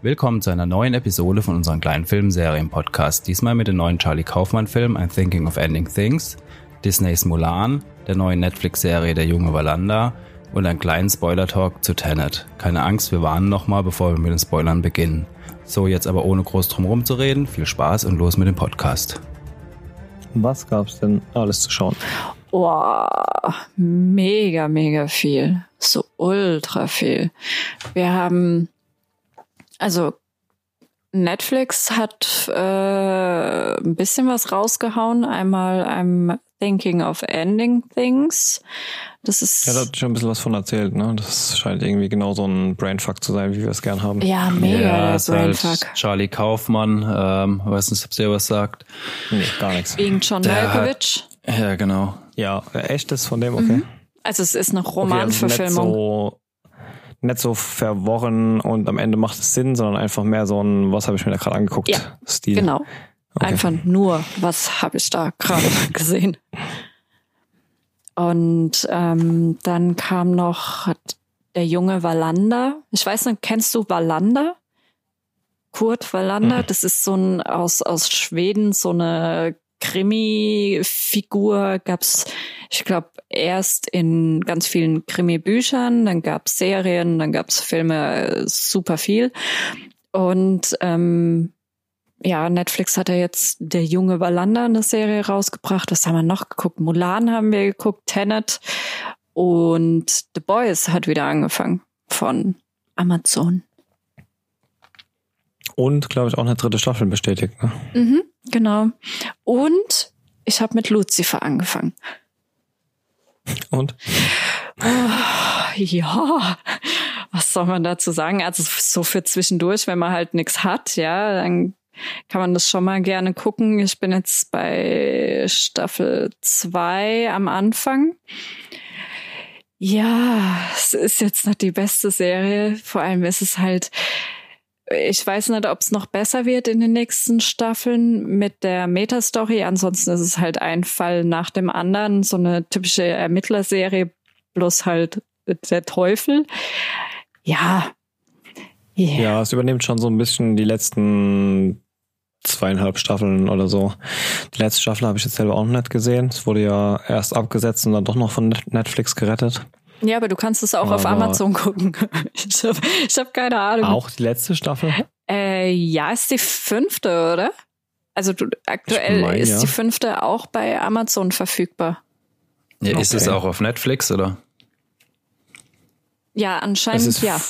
Willkommen zu einer neuen Episode von unserem kleinen Filmserien-Podcast. Diesmal mit dem neuen Charlie Kaufmann-Film I'm Thinking of Ending Things, Disneys Mulan, der neuen Netflix-Serie Der junge Valanda und einen kleinen Spoiler-Talk zu Tenet. Keine Angst, wir warnen nochmal, bevor wir mit den Spoilern beginnen. So, jetzt aber ohne groß drum zu reden, viel Spaß und los mit dem Podcast. Was gab's denn alles zu schauen? Oh, mega, mega viel. So ultra viel. Wir haben, also Netflix hat äh, ein bisschen was rausgehauen. Einmal I'm Thinking of Ending Things. Das ist. Ja, da hat schon ein bisschen was von erzählt, ne? Das scheint irgendwie genau so ein Brainfuck zu sein, wie wir es gern haben. Ja, mega, ja, der Brainfuck. Halt Charlie Kaufmann, ähm, weiß nicht, ob ihr was sagt. Nee, gar nichts. Wegen John Malkovich. Ja, genau. Ja, echt ist von dem, okay. Mhm. Also es ist eine Romanverfilmung. Okay, also nicht so verworren und am Ende macht es Sinn, sondern einfach mehr so ein, was habe ich mir da gerade angeguckt, ja, Stil. Genau. Okay. Einfach nur, was habe ich da gerade gesehen. Und ähm, dann kam noch der junge Wallander. Ich weiß nicht, kennst du Wallander? Kurt Wallander, mhm. das ist so ein aus, aus Schweden, so eine Krimi-Figur gab's, ich glaube, erst in ganz vielen Krimi-Büchern, dann gab's Serien, dann gab's Filme, super viel. Und ähm, ja, Netflix hat ja jetzt Der junge Wallander eine Serie rausgebracht. Was haben wir noch geguckt? Mulan haben wir geguckt, Tenet und The Boys hat wieder angefangen von Amazon. Und, glaube ich, auch eine dritte Staffel bestätigt. Ne? Mhm, genau. Und ich habe mit Lucifer angefangen. Und? Oh, ja, was soll man dazu sagen? Also so für zwischendurch, wenn man halt nichts hat, ja, dann kann man das schon mal gerne gucken. Ich bin jetzt bei Staffel zwei am Anfang. Ja, es ist jetzt noch die beste Serie. Vor allem ist es halt, ich weiß nicht, ob es noch besser wird in den nächsten Staffeln mit der Metastory. Ansonsten ist es halt ein Fall nach dem anderen, so eine typische Ermittlerserie, bloß halt der Teufel. Ja. Yeah. Ja, es übernimmt schon so ein bisschen die letzten zweieinhalb Staffeln oder so. Die letzte Staffel habe ich jetzt selber auch noch nicht gesehen. Es wurde ja erst abgesetzt und dann doch noch von Netflix gerettet. Ja, aber du kannst es auch aber auf Amazon gucken. Ich habe hab keine Ahnung. Auch die letzte Staffel? Äh, ja, ist die fünfte, oder? Also du, aktuell mein, ist ja. die fünfte auch bei Amazon verfügbar. Ja, okay. Ist es auch auf Netflix, oder? Ja, anscheinend ja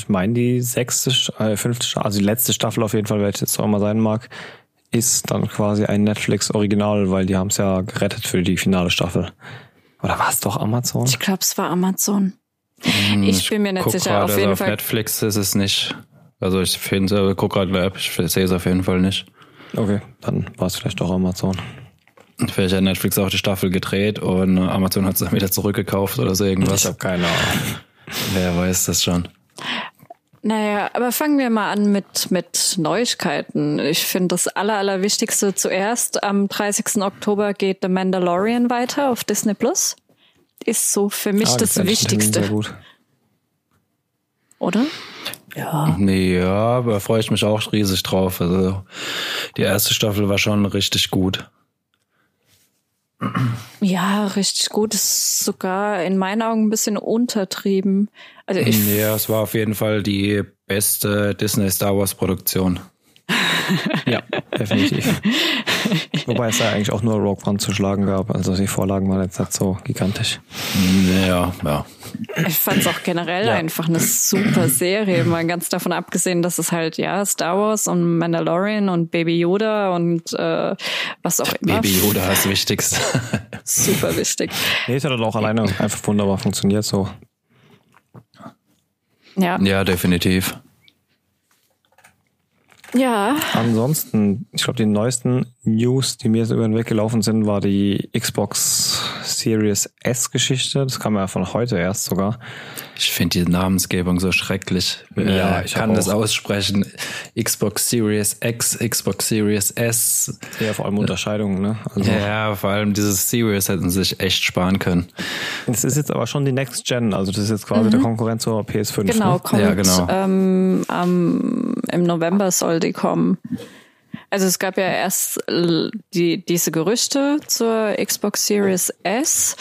ich meine, die sechste, äh, fünfte, also die letzte Staffel auf jeden Fall, welche es auch mal sein mag, ist dann quasi ein Netflix-Original, weil die haben es ja gerettet für die finale Staffel. Oder war es doch Amazon? Ich glaube, es war Amazon. Hm, ich, bin mir nicht sicher. Auf jeden auf Fall. Netflix ist es nicht. Also ich finde, guck gerade eine App, ich sehe es auf jeden Fall nicht. Okay, dann war es vielleicht doch Amazon. Vielleicht hat Netflix auch die Staffel gedreht und Amazon hat es dann wieder zurückgekauft oder so irgendwas. Ich habe keine Ahnung. Wer weiß das schon. Naja, aber fangen wir mal an mit, mit Neuigkeiten. Ich finde das Aller, Allerwichtigste zuerst. Am 30. Oktober geht The Mandalorian weiter auf Disney Plus. Ist so für mich ah, das, das Wichtigste. Sehr gut. Oder? Ja. Nee, ja, aber freue ich mich auch riesig drauf. Also die erste Staffel war schon richtig gut. Ja, richtig gut. Ist sogar in meinen Augen ein bisschen untertrieben. Also ich ja, es war auf jeden Fall die beste Disney Star Wars Produktion. ja, definitiv. Wobei es ja eigentlich auch nur Rogue One zu schlagen gab. Also die Vorlagen waren jetzt nicht so gigantisch. Ja, ja. Ich fand es auch generell ja. einfach eine super Serie. Mal ganz davon abgesehen, dass es halt, ja, Star Wars und Mandalorian und Baby Yoda und äh, was auch immer. Baby Yoda ist das Wichtigste. super wichtig. Nee, es hat auch alleine einfach wunderbar funktioniert so. Ja. Ja, definitiv. Ja. Ansonsten, ich glaube, die neuesten News, die mir so über den Weg gelaufen sind, war die Xbox Series S Geschichte. Das kam ja von heute erst sogar. Ich finde die Namensgebung so schrecklich. Ja, äh, ich kann das aussprechen. Xbox Series X, Xbox Series S. Ja, vor allem Unterscheidungen, ne? Also ja, vor allem dieses Series hätten sie sich echt sparen können. Das ist jetzt aber schon die Next Gen, also das ist jetzt quasi mhm. der Konkurrent zur PS5. Genau, ne? kommt, ja, genau. Ähm, ähm, im November soll die kommen. Also es gab ja erst die, diese Gerüchte zur Xbox Series S.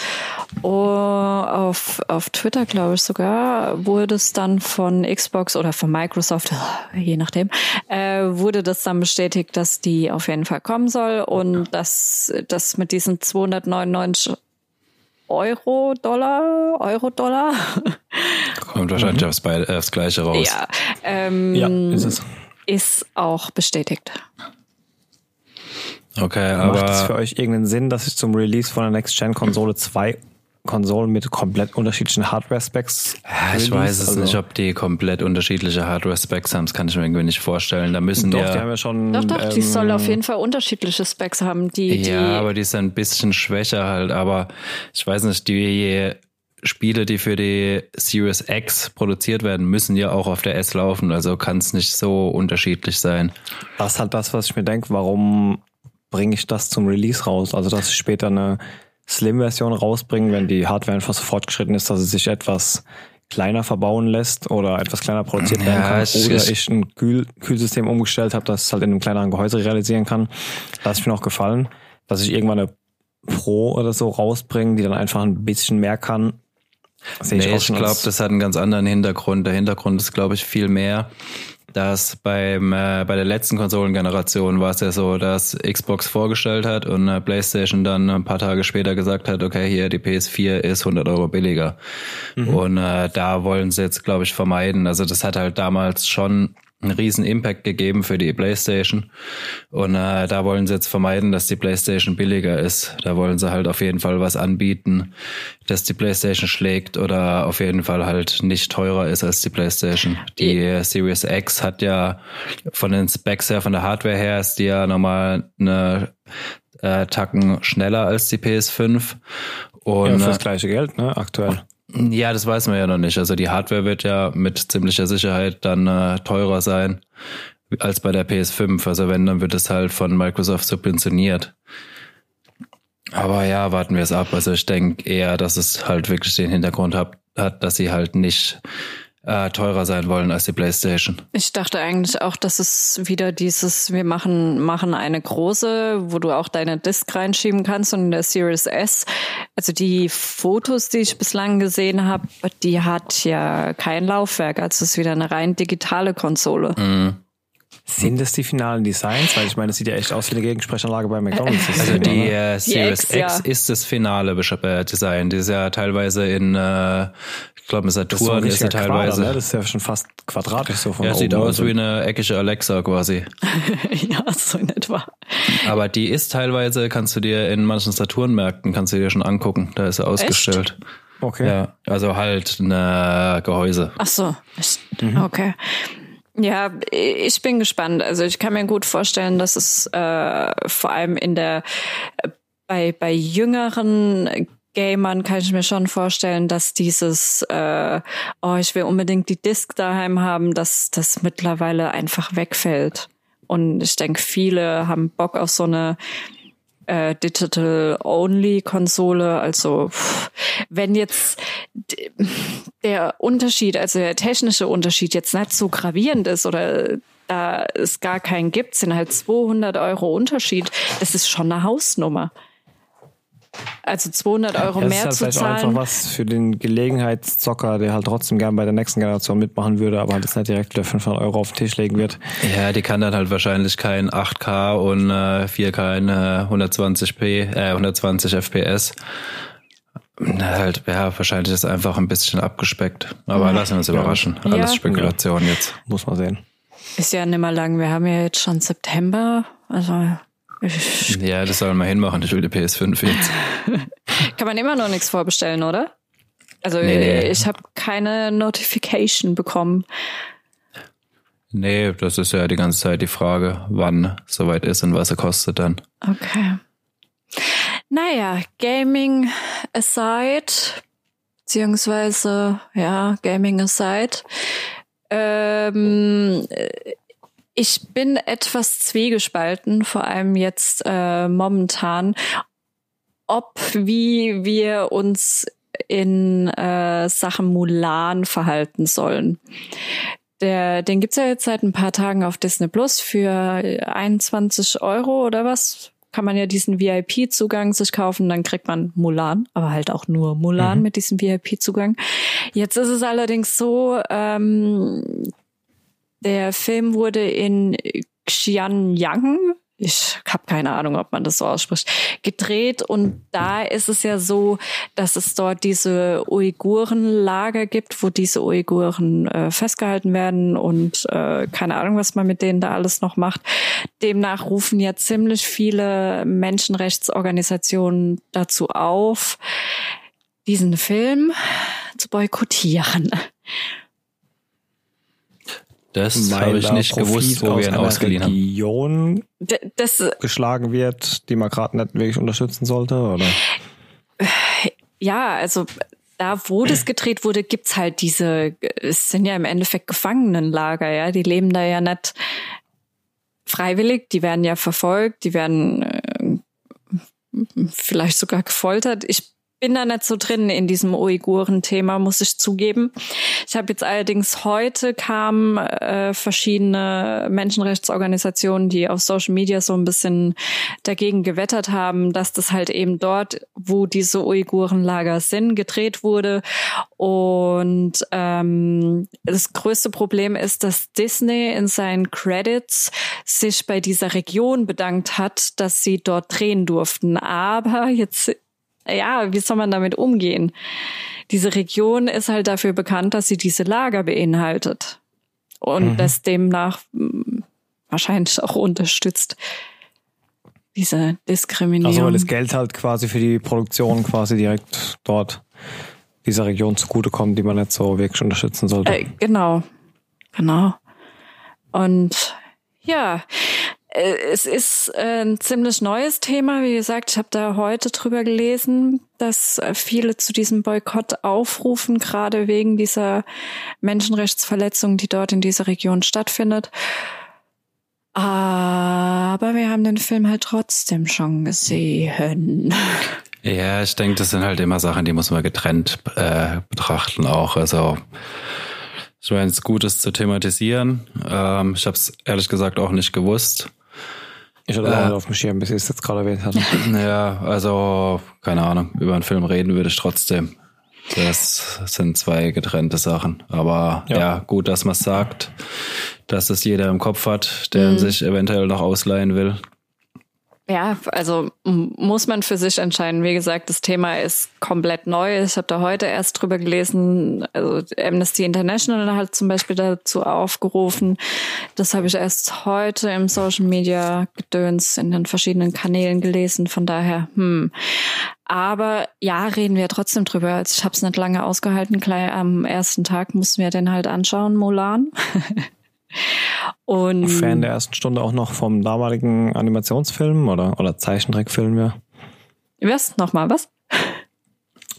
Oh, auf, auf Twitter, glaube ich sogar, wurde es dann von Xbox oder von Microsoft, je nachdem, äh, wurde das dann bestätigt, dass die auf jeden Fall kommen soll und dass das mit diesen 299 Euro, Dollar, Euro, Dollar. Kommt wahrscheinlich mhm. aufs, aufs Gleiche raus. Ja, ähm, ja ist es. Ist auch bestätigt. Okay, aber. Macht es für euch irgendeinen Sinn, dass ich zum Release von der Next-Gen-Konsole zwei Konsolen mit komplett unterschiedlichen Hardware-Specs. Ja, ich weiß es also nicht, ob die komplett unterschiedliche Hardware-Specs haben. Das kann ich mir irgendwie nicht vorstellen. Da müssen doch, ja, die haben ja schon. Doch, doch, ähm, die soll auf jeden Fall unterschiedliche Specs haben. Die, ja, die aber die ist ein bisschen schwächer halt. Aber ich weiß nicht, die Spiele, die für die Series X produziert werden, müssen ja auch auf der S laufen. Also kann es nicht so unterschiedlich sein. Das ist halt das, was ich mir denke, warum bringe ich das zum Release raus. Also dass ich später eine Slim-Version rausbringen, wenn die Hardware einfach so fortgeschritten ist, dass es sich etwas kleiner verbauen lässt oder etwas kleiner produziert werden kann. Ja, oder ich ein Kühl Kühlsystem umgestellt habe, dass es halt in einem kleineren Gehäuse realisieren kann. Das ist mir noch gefallen, dass ich irgendwann eine Pro oder so rausbringe, die dann einfach ein bisschen mehr kann. nee, ich, ich glaube, das hat einen ganz anderen Hintergrund. Der Hintergrund ist, glaube ich, viel mehr, dass beim äh, bei der letzten Konsolengeneration war es ja so, dass Xbox vorgestellt hat und äh, PlayStation dann ein paar Tage später gesagt hat, okay, hier die PS4 ist 100 Euro billiger. Mhm. Und äh, da wollen sie jetzt, glaube ich, vermeiden. Also das hat halt damals schon einen riesen Impact gegeben für die PlayStation. Und äh, da wollen sie jetzt vermeiden, dass die PlayStation billiger ist. Da wollen sie halt auf jeden Fall was anbieten, dass die PlayStation schlägt oder auf jeden Fall halt nicht teurer ist als die PlayStation. Die Series X hat ja von den Specs her, von der Hardware her, ist die ja nochmal eine äh, Tacken schneller als die PS5. Und, ja, für das äh, gleiche Geld, ne, aktuell. Ja, das weiß man ja noch nicht. Also die Hardware wird ja mit ziemlicher Sicherheit dann äh, teurer sein als bei der PS5. Also wenn, dann wird es halt von Microsoft subventioniert. Aber ja, warten wir es ab. Also ich denke eher, dass es halt wirklich den Hintergrund hat, hat dass sie halt nicht äh, teurer sein wollen als die PlayStation. Ich dachte eigentlich auch, dass es wieder dieses, wir machen, machen eine große, wo du auch deine Disk reinschieben kannst und in der Series S, also die Fotos, die ich bislang gesehen habe, die hat ja kein Laufwerk, also es ist wieder eine rein digitale Konsole. Mhm. Sind das die finalen Designs? Weil ich meine, das sieht ja echt aus wie eine Gegensprechanlage bei McDonalds. Also die äh, Series die X, X ja. ist das finale Design. Die ist ja teilweise in, äh, ich glaube, Saturn ist, so ist ja teilweise. Quader, ne? Das ist ja schon fast quadratisch so von Ja, oben. sieht aus wie eine eckige Alexa quasi. ja, so in etwa. Aber die ist teilweise, kannst du dir in manchen Saturn-Märkten, kannst du dir schon angucken. Da ist sie ausgestellt. Echt? Okay. Ja, also halt ein Gehäuse. Ach so, mhm. okay. Ja, ich bin gespannt. Also ich kann mir gut vorstellen, dass es äh, vor allem in der bei bei jüngeren Gamern kann ich mir schon vorstellen, dass dieses äh, oh ich will unbedingt die Disc daheim haben, dass das mittlerweile einfach wegfällt. Und ich denke, viele haben Bock auf so eine äh, Digital-Only-Konsole. Also wenn jetzt der Unterschied, also der technische Unterschied jetzt nicht so gravierend ist oder da es gar keinen gibt, sind halt 200 Euro Unterschied. Das ist schon eine Hausnummer. Also 200 Euro ja, mehr halt zu zahlen. einfach was für den Gelegenheitszocker, der halt trotzdem gern bei der nächsten Generation mitmachen würde, aber halt jetzt nicht direkt wieder 500 Euro auf den Tisch legen wird. Ja, die kann dann halt wahrscheinlich kein 8K und äh, 4K in äh, 120p, äh, 120 FPS. Halt, ja, wahrscheinlich ist einfach ein bisschen abgespeckt. Aber ja. lassen wir uns überraschen. Ja. Alles Spekulation ja. jetzt. Muss man sehen. Ist ja nicht mehr lang. Wir haben ja jetzt schon September. Also ja, das soll man hinmachen, ich will die PS5 jetzt. Kann man immer noch nichts vorbestellen, oder? Also nee, nee. ich habe keine Notification bekommen. Nee, das ist ja die ganze Zeit die Frage, wann soweit ist und was er kostet dann. Okay. Naja, Gaming aside, beziehungsweise, ja, Gaming aside, ähm, ich bin etwas zwiegespalten, vor allem jetzt äh, momentan, ob wie wir uns in äh, Sachen Mulan verhalten sollen. Der, den gibt's ja jetzt seit ein paar Tagen auf Disney Plus für 21 Euro oder was. Kann man ja diesen VIP-Zugang sich kaufen, dann kriegt man Mulan, aber halt auch nur Mulan mhm. mit diesem VIP-Zugang. Jetzt ist es allerdings so, ähm, der Film wurde in Xianyang, ich habe keine Ahnung, ob man das so ausspricht, gedreht. Und da ist es ja so, dass es dort diese Uigurenlager gibt, wo diese Uiguren äh, festgehalten werden und äh, keine Ahnung, was man mit denen da alles noch macht. Demnach rufen ja ziemlich viele Menschenrechtsorganisationen dazu auf, diesen Film zu boykottieren. Das habe ich nicht gewusst, wo wir ihn ausgeliehen Region haben. Das, geschlagen wird, die man gerade nicht wirklich unterstützen sollte, oder? Ja, also da, wo das gedreht wurde, gibt's halt diese, es sind ja im Endeffekt Gefangenenlager, ja, die leben da ja nicht freiwillig, die werden ja verfolgt, die werden äh, vielleicht sogar gefoltert. Ich bin da nicht so drin in diesem Uiguren-Thema, muss ich zugeben. Ich habe jetzt allerdings heute kamen äh, verschiedene Menschenrechtsorganisationen, die auf Social Media so ein bisschen dagegen gewettert haben, dass das halt eben dort, wo diese Uigurenlager sind, gedreht wurde. Und ähm, das größte Problem ist, dass Disney in seinen Credits sich bei dieser Region bedankt hat, dass sie dort drehen durften. Aber jetzt ja, wie soll man damit umgehen? Diese Region ist halt dafür bekannt, dass sie diese Lager beinhaltet und mhm. das demnach hm, wahrscheinlich auch unterstützt. Diese Diskriminierung. Also weil das Geld halt quasi für die Produktion quasi direkt dort dieser Region zugutekommt, die man nicht so wirklich unterstützen sollte. Äh, genau, genau. Und ja, es ist äh, ein ziemlich neues Thema. Wie gesagt, ich habe da heute drüber gelesen, dass äh, viele zu diesem Boykott aufrufen, gerade wegen dieser Menschenrechtsverletzung, die dort in dieser Region stattfindet. Aber wir haben den Film halt trotzdem schon gesehen. Ja, ich denke, das sind halt immer Sachen, die muss man getrennt äh, betrachten auch. Also ich meine, es gut ist zu thematisieren. Ähm, ich habe es ehrlich gesagt auch nicht gewusst. Ich hatte auch äh, nicht auf dem Schirm, bis ich es jetzt gerade erwähnt hatte. Ja, also, keine Ahnung, über einen Film reden würde ich trotzdem. Das sind zwei getrennte Sachen. Aber ja, ja gut, dass man es sagt, dass es jeder im Kopf hat, der mhm. sich eventuell noch ausleihen will. Ja, also muss man für sich entscheiden. Wie gesagt, das Thema ist komplett neu. Ich habe da heute erst drüber gelesen. Also Amnesty International hat zum Beispiel dazu aufgerufen. Das habe ich erst heute im Social Media Gedöns in den verschiedenen Kanälen gelesen. Von daher, hm. Aber ja, reden wir trotzdem drüber. Also ich habe es nicht lange ausgehalten. Gleich am ersten Tag mussten wir den halt anschauen, Mulan. Und Fan der ersten Stunde auch noch vom damaligen Animationsfilm oder, oder Zeichentrickfilm, ja. Was? Nochmal, was?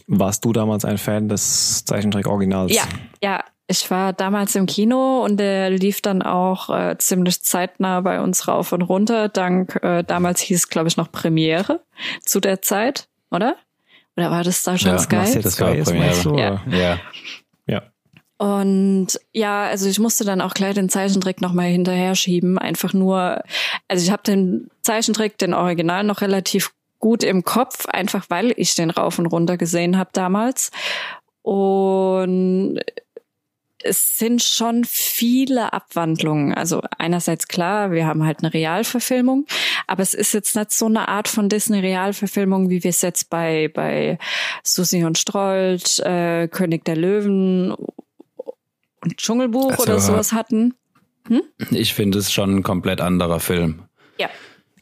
Warst du damals ein Fan des Zeichentrick-Originals? Ja, ja. Ich war damals im Kino und der lief dann auch äh, ziemlich zeitnah bei uns rauf und runter. Dank, äh, damals hieß es, glaube ich, noch Premiere zu der Zeit, oder? Oder war das da schon ja, Sky? Das Sky ist, Premiere. Ja. ja. Und ja, also ich musste dann auch gleich den Zeichentrick nochmal hinterher schieben. Einfach nur, also ich habe den Zeichentrick, den Original, noch relativ gut im Kopf, einfach weil ich den rauf und runter gesehen habe damals. Und es sind schon viele Abwandlungen. Also einerseits klar, wir haben halt eine Realverfilmung, aber es ist jetzt nicht so eine Art von Disney-Realverfilmung, wie wir es jetzt bei, bei Susi und Strolch, äh, König der Löwen und Dschungelbuch also, oder sowas hatten. Hm? Ich finde es schon ein komplett anderer Film. Ja.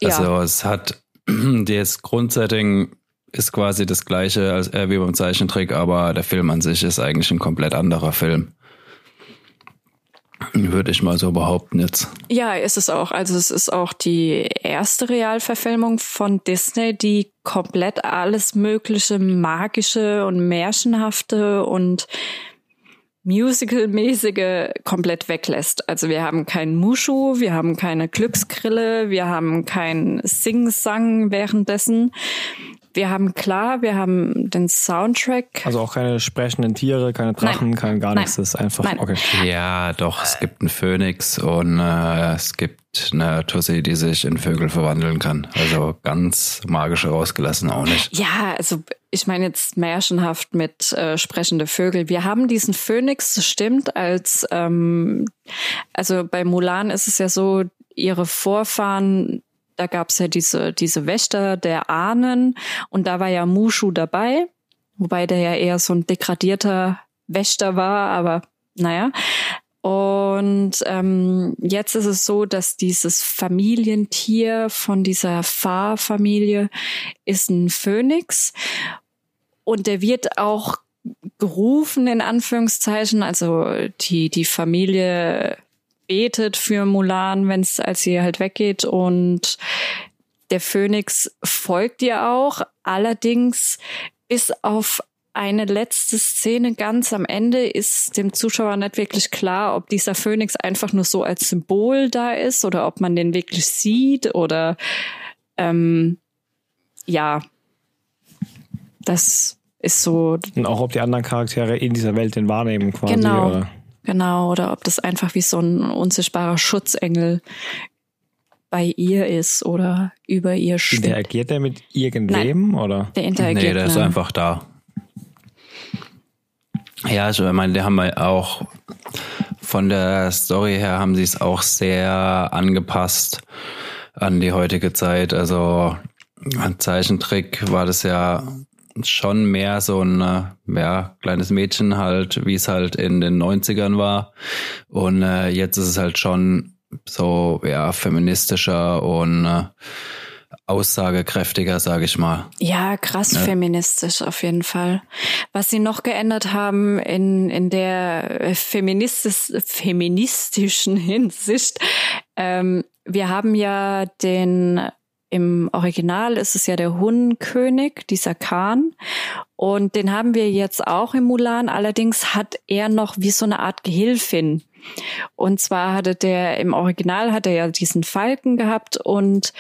Also ja. es hat das Grundsetting ist quasi das gleiche als äh, wie beim Zeichentrick, aber der Film an sich ist eigentlich ein komplett anderer Film. Würde ich mal so behaupten jetzt. Ja, ist es auch. Also es ist auch die erste Realverfilmung von Disney, die komplett alles mögliche magische und märchenhafte und Musical-mäßige komplett weglässt. Also wir haben keinen Mushu, wir haben keine Glücksgrille, wir haben kein Sing-Sang währenddessen. Wir haben klar, wir haben den Soundtrack. Also auch keine sprechenden Tiere, keine Drachen, Nein. kein gar nichts. Das ist einfach Nein. okay. Ja, doch, es gibt einen Phönix und äh, es gibt eine Tussi, die sich in Vögel verwandeln kann. Also ganz magisch rausgelassen auch nicht. Ja, also ich meine jetzt märchenhaft mit äh, sprechende Vögel. Wir haben diesen Phönix, das stimmt, als ähm, also bei Mulan ist es ja so, ihre Vorfahren da gab's ja diese, diese Wächter der Ahnen und da war ja Mushu dabei, wobei der ja eher so ein degradierter Wächter war, aber naja. Und ähm, jetzt ist es so, dass dieses Familientier von dieser Fa-Familie ist ein Phönix und der wird auch gerufen in Anführungszeichen, also die die Familie betet für Mulan, wenn es als sie halt weggeht und der Phönix folgt ihr auch. Allerdings bis auf eine letzte Szene ganz am Ende ist dem Zuschauer nicht wirklich klar, ob dieser Phönix einfach nur so als Symbol da ist oder ob man den wirklich sieht oder ähm, ja, das ist so. Und auch ob die anderen Charaktere in dieser Welt den wahrnehmen quasi. Genau. Oder? Genau, oder ob das einfach wie so ein unsichtbarer Schutzengel bei ihr ist oder über ihr schwebt. Interagiert er mit irgendwem Nein, oder? Der interagiert. Nee, der ist einfach da. Ja, also ich meine, die haben auch von der Story her haben sie es auch sehr angepasst an die heutige Zeit. Also ein Zeichentrick war das ja schon mehr so ein äh, ja, kleines Mädchen halt, wie es halt in den 90ern war. Und äh, jetzt ist es halt schon so ja feministischer und äh, aussagekräftiger, sage ich mal. Ja, krass ja. feministisch auf jeden Fall. Was sie noch geändert haben in in der feministisch, feministischen Hinsicht, ähm, wir haben ja den im Original ist es ja der Hunnkönig, dieser Khan. Und den haben wir jetzt auch im Mulan. Allerdings hat er noch wie so eine Art Gehilfin. Und zwar hatte der im Original hat er ja diesen Falken gehabt und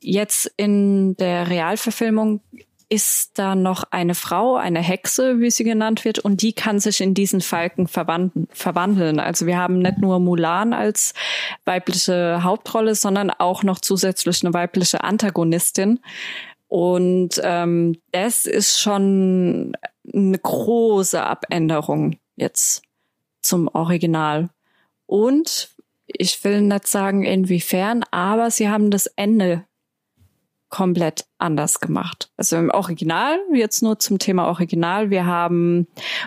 jetzt in der Realverfilmung ist da noch eine Frau, eine Hexe, wie sie genannt wird, und die kann sich in diesen Falken verwandeln. Also wir haben nicht nur Mulan als weibliche Hauptrolle, sondern auch noch zusätzlich eine weibliche Antagonistin. Und ähm, das ist schon eine große Abänderung jetzt zum Original. Und ich will nicht sagen inwiefern, aber sie haben das Ende komplett anders gemacht. Also im Original, jetzt nur zum Thema Original, wir haben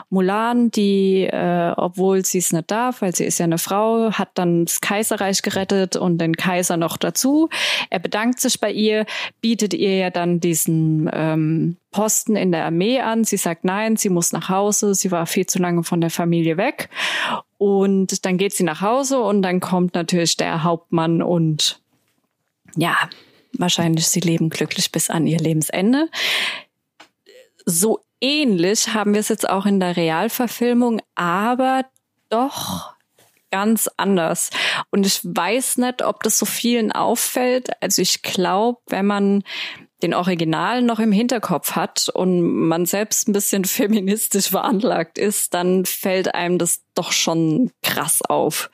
Mulan, die, äh, obwohl sie es nicht darf, weil sie ist ja eine Frau, hat dann das Kaiserreich gerettet und den Kaiser noch dazu. Er bedankt sich bei ihr, bietet ihr ja dann diesen ähm, Posten in der Armee an. Sie sagt nein, sie muss nach Hause, sie war viel zu lange von der Familie weg. Und dann geht sie nach Hause und dann kommt natürlich der Hauptmann und ja, wahrscheinlich sie leben glücklich bis an ihr Lebensende. So ähnlich haben wir es jetzt auch in der Realverfilmung, aber doch ganz anders. Und ich weiß nicht, ob das so vielen auffällt. Also ich glaube, wenn man den Original noch im Hinterkopf hat und man selbst ein bisschen feministisch veranlagt ist, dann fällt einem das doch schon krass auf,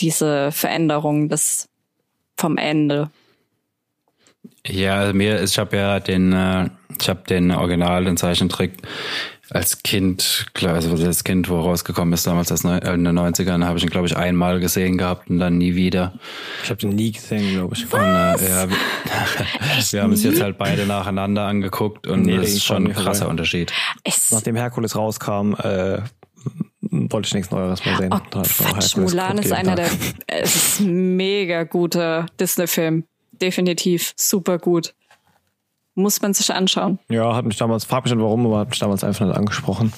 diese Veränderung des vom Ende. Ja, also mir, ich habe ja den, äh, ich habe den Original, den Zeichentrick als Kind, klar, also das Kind, wo rausgekommen ist damals als äh, in den 90ern, habe ich ihn, glaube ich, einmal gesehen gehabt und dann nie wieder. Ich habe den nie gesehen, glaube ich. Und, äh, ja, wir, wir haben es jetzt halt beide nacheinander angeguckt und nee, das ist schon ein krasser vorbei. Unterschied. Es Nachdem Herkules rauskam, äh, wollte ich nichts Neues mehr sehen. Oh, Quatsch, Mulan ist einer der, es ist mega guter Disney-Film definitiv super gut. muss man sich anschauen. Ja, hat mich damals, frag mich nicht warum, aber hat mich damals einfach nicht angesprochen.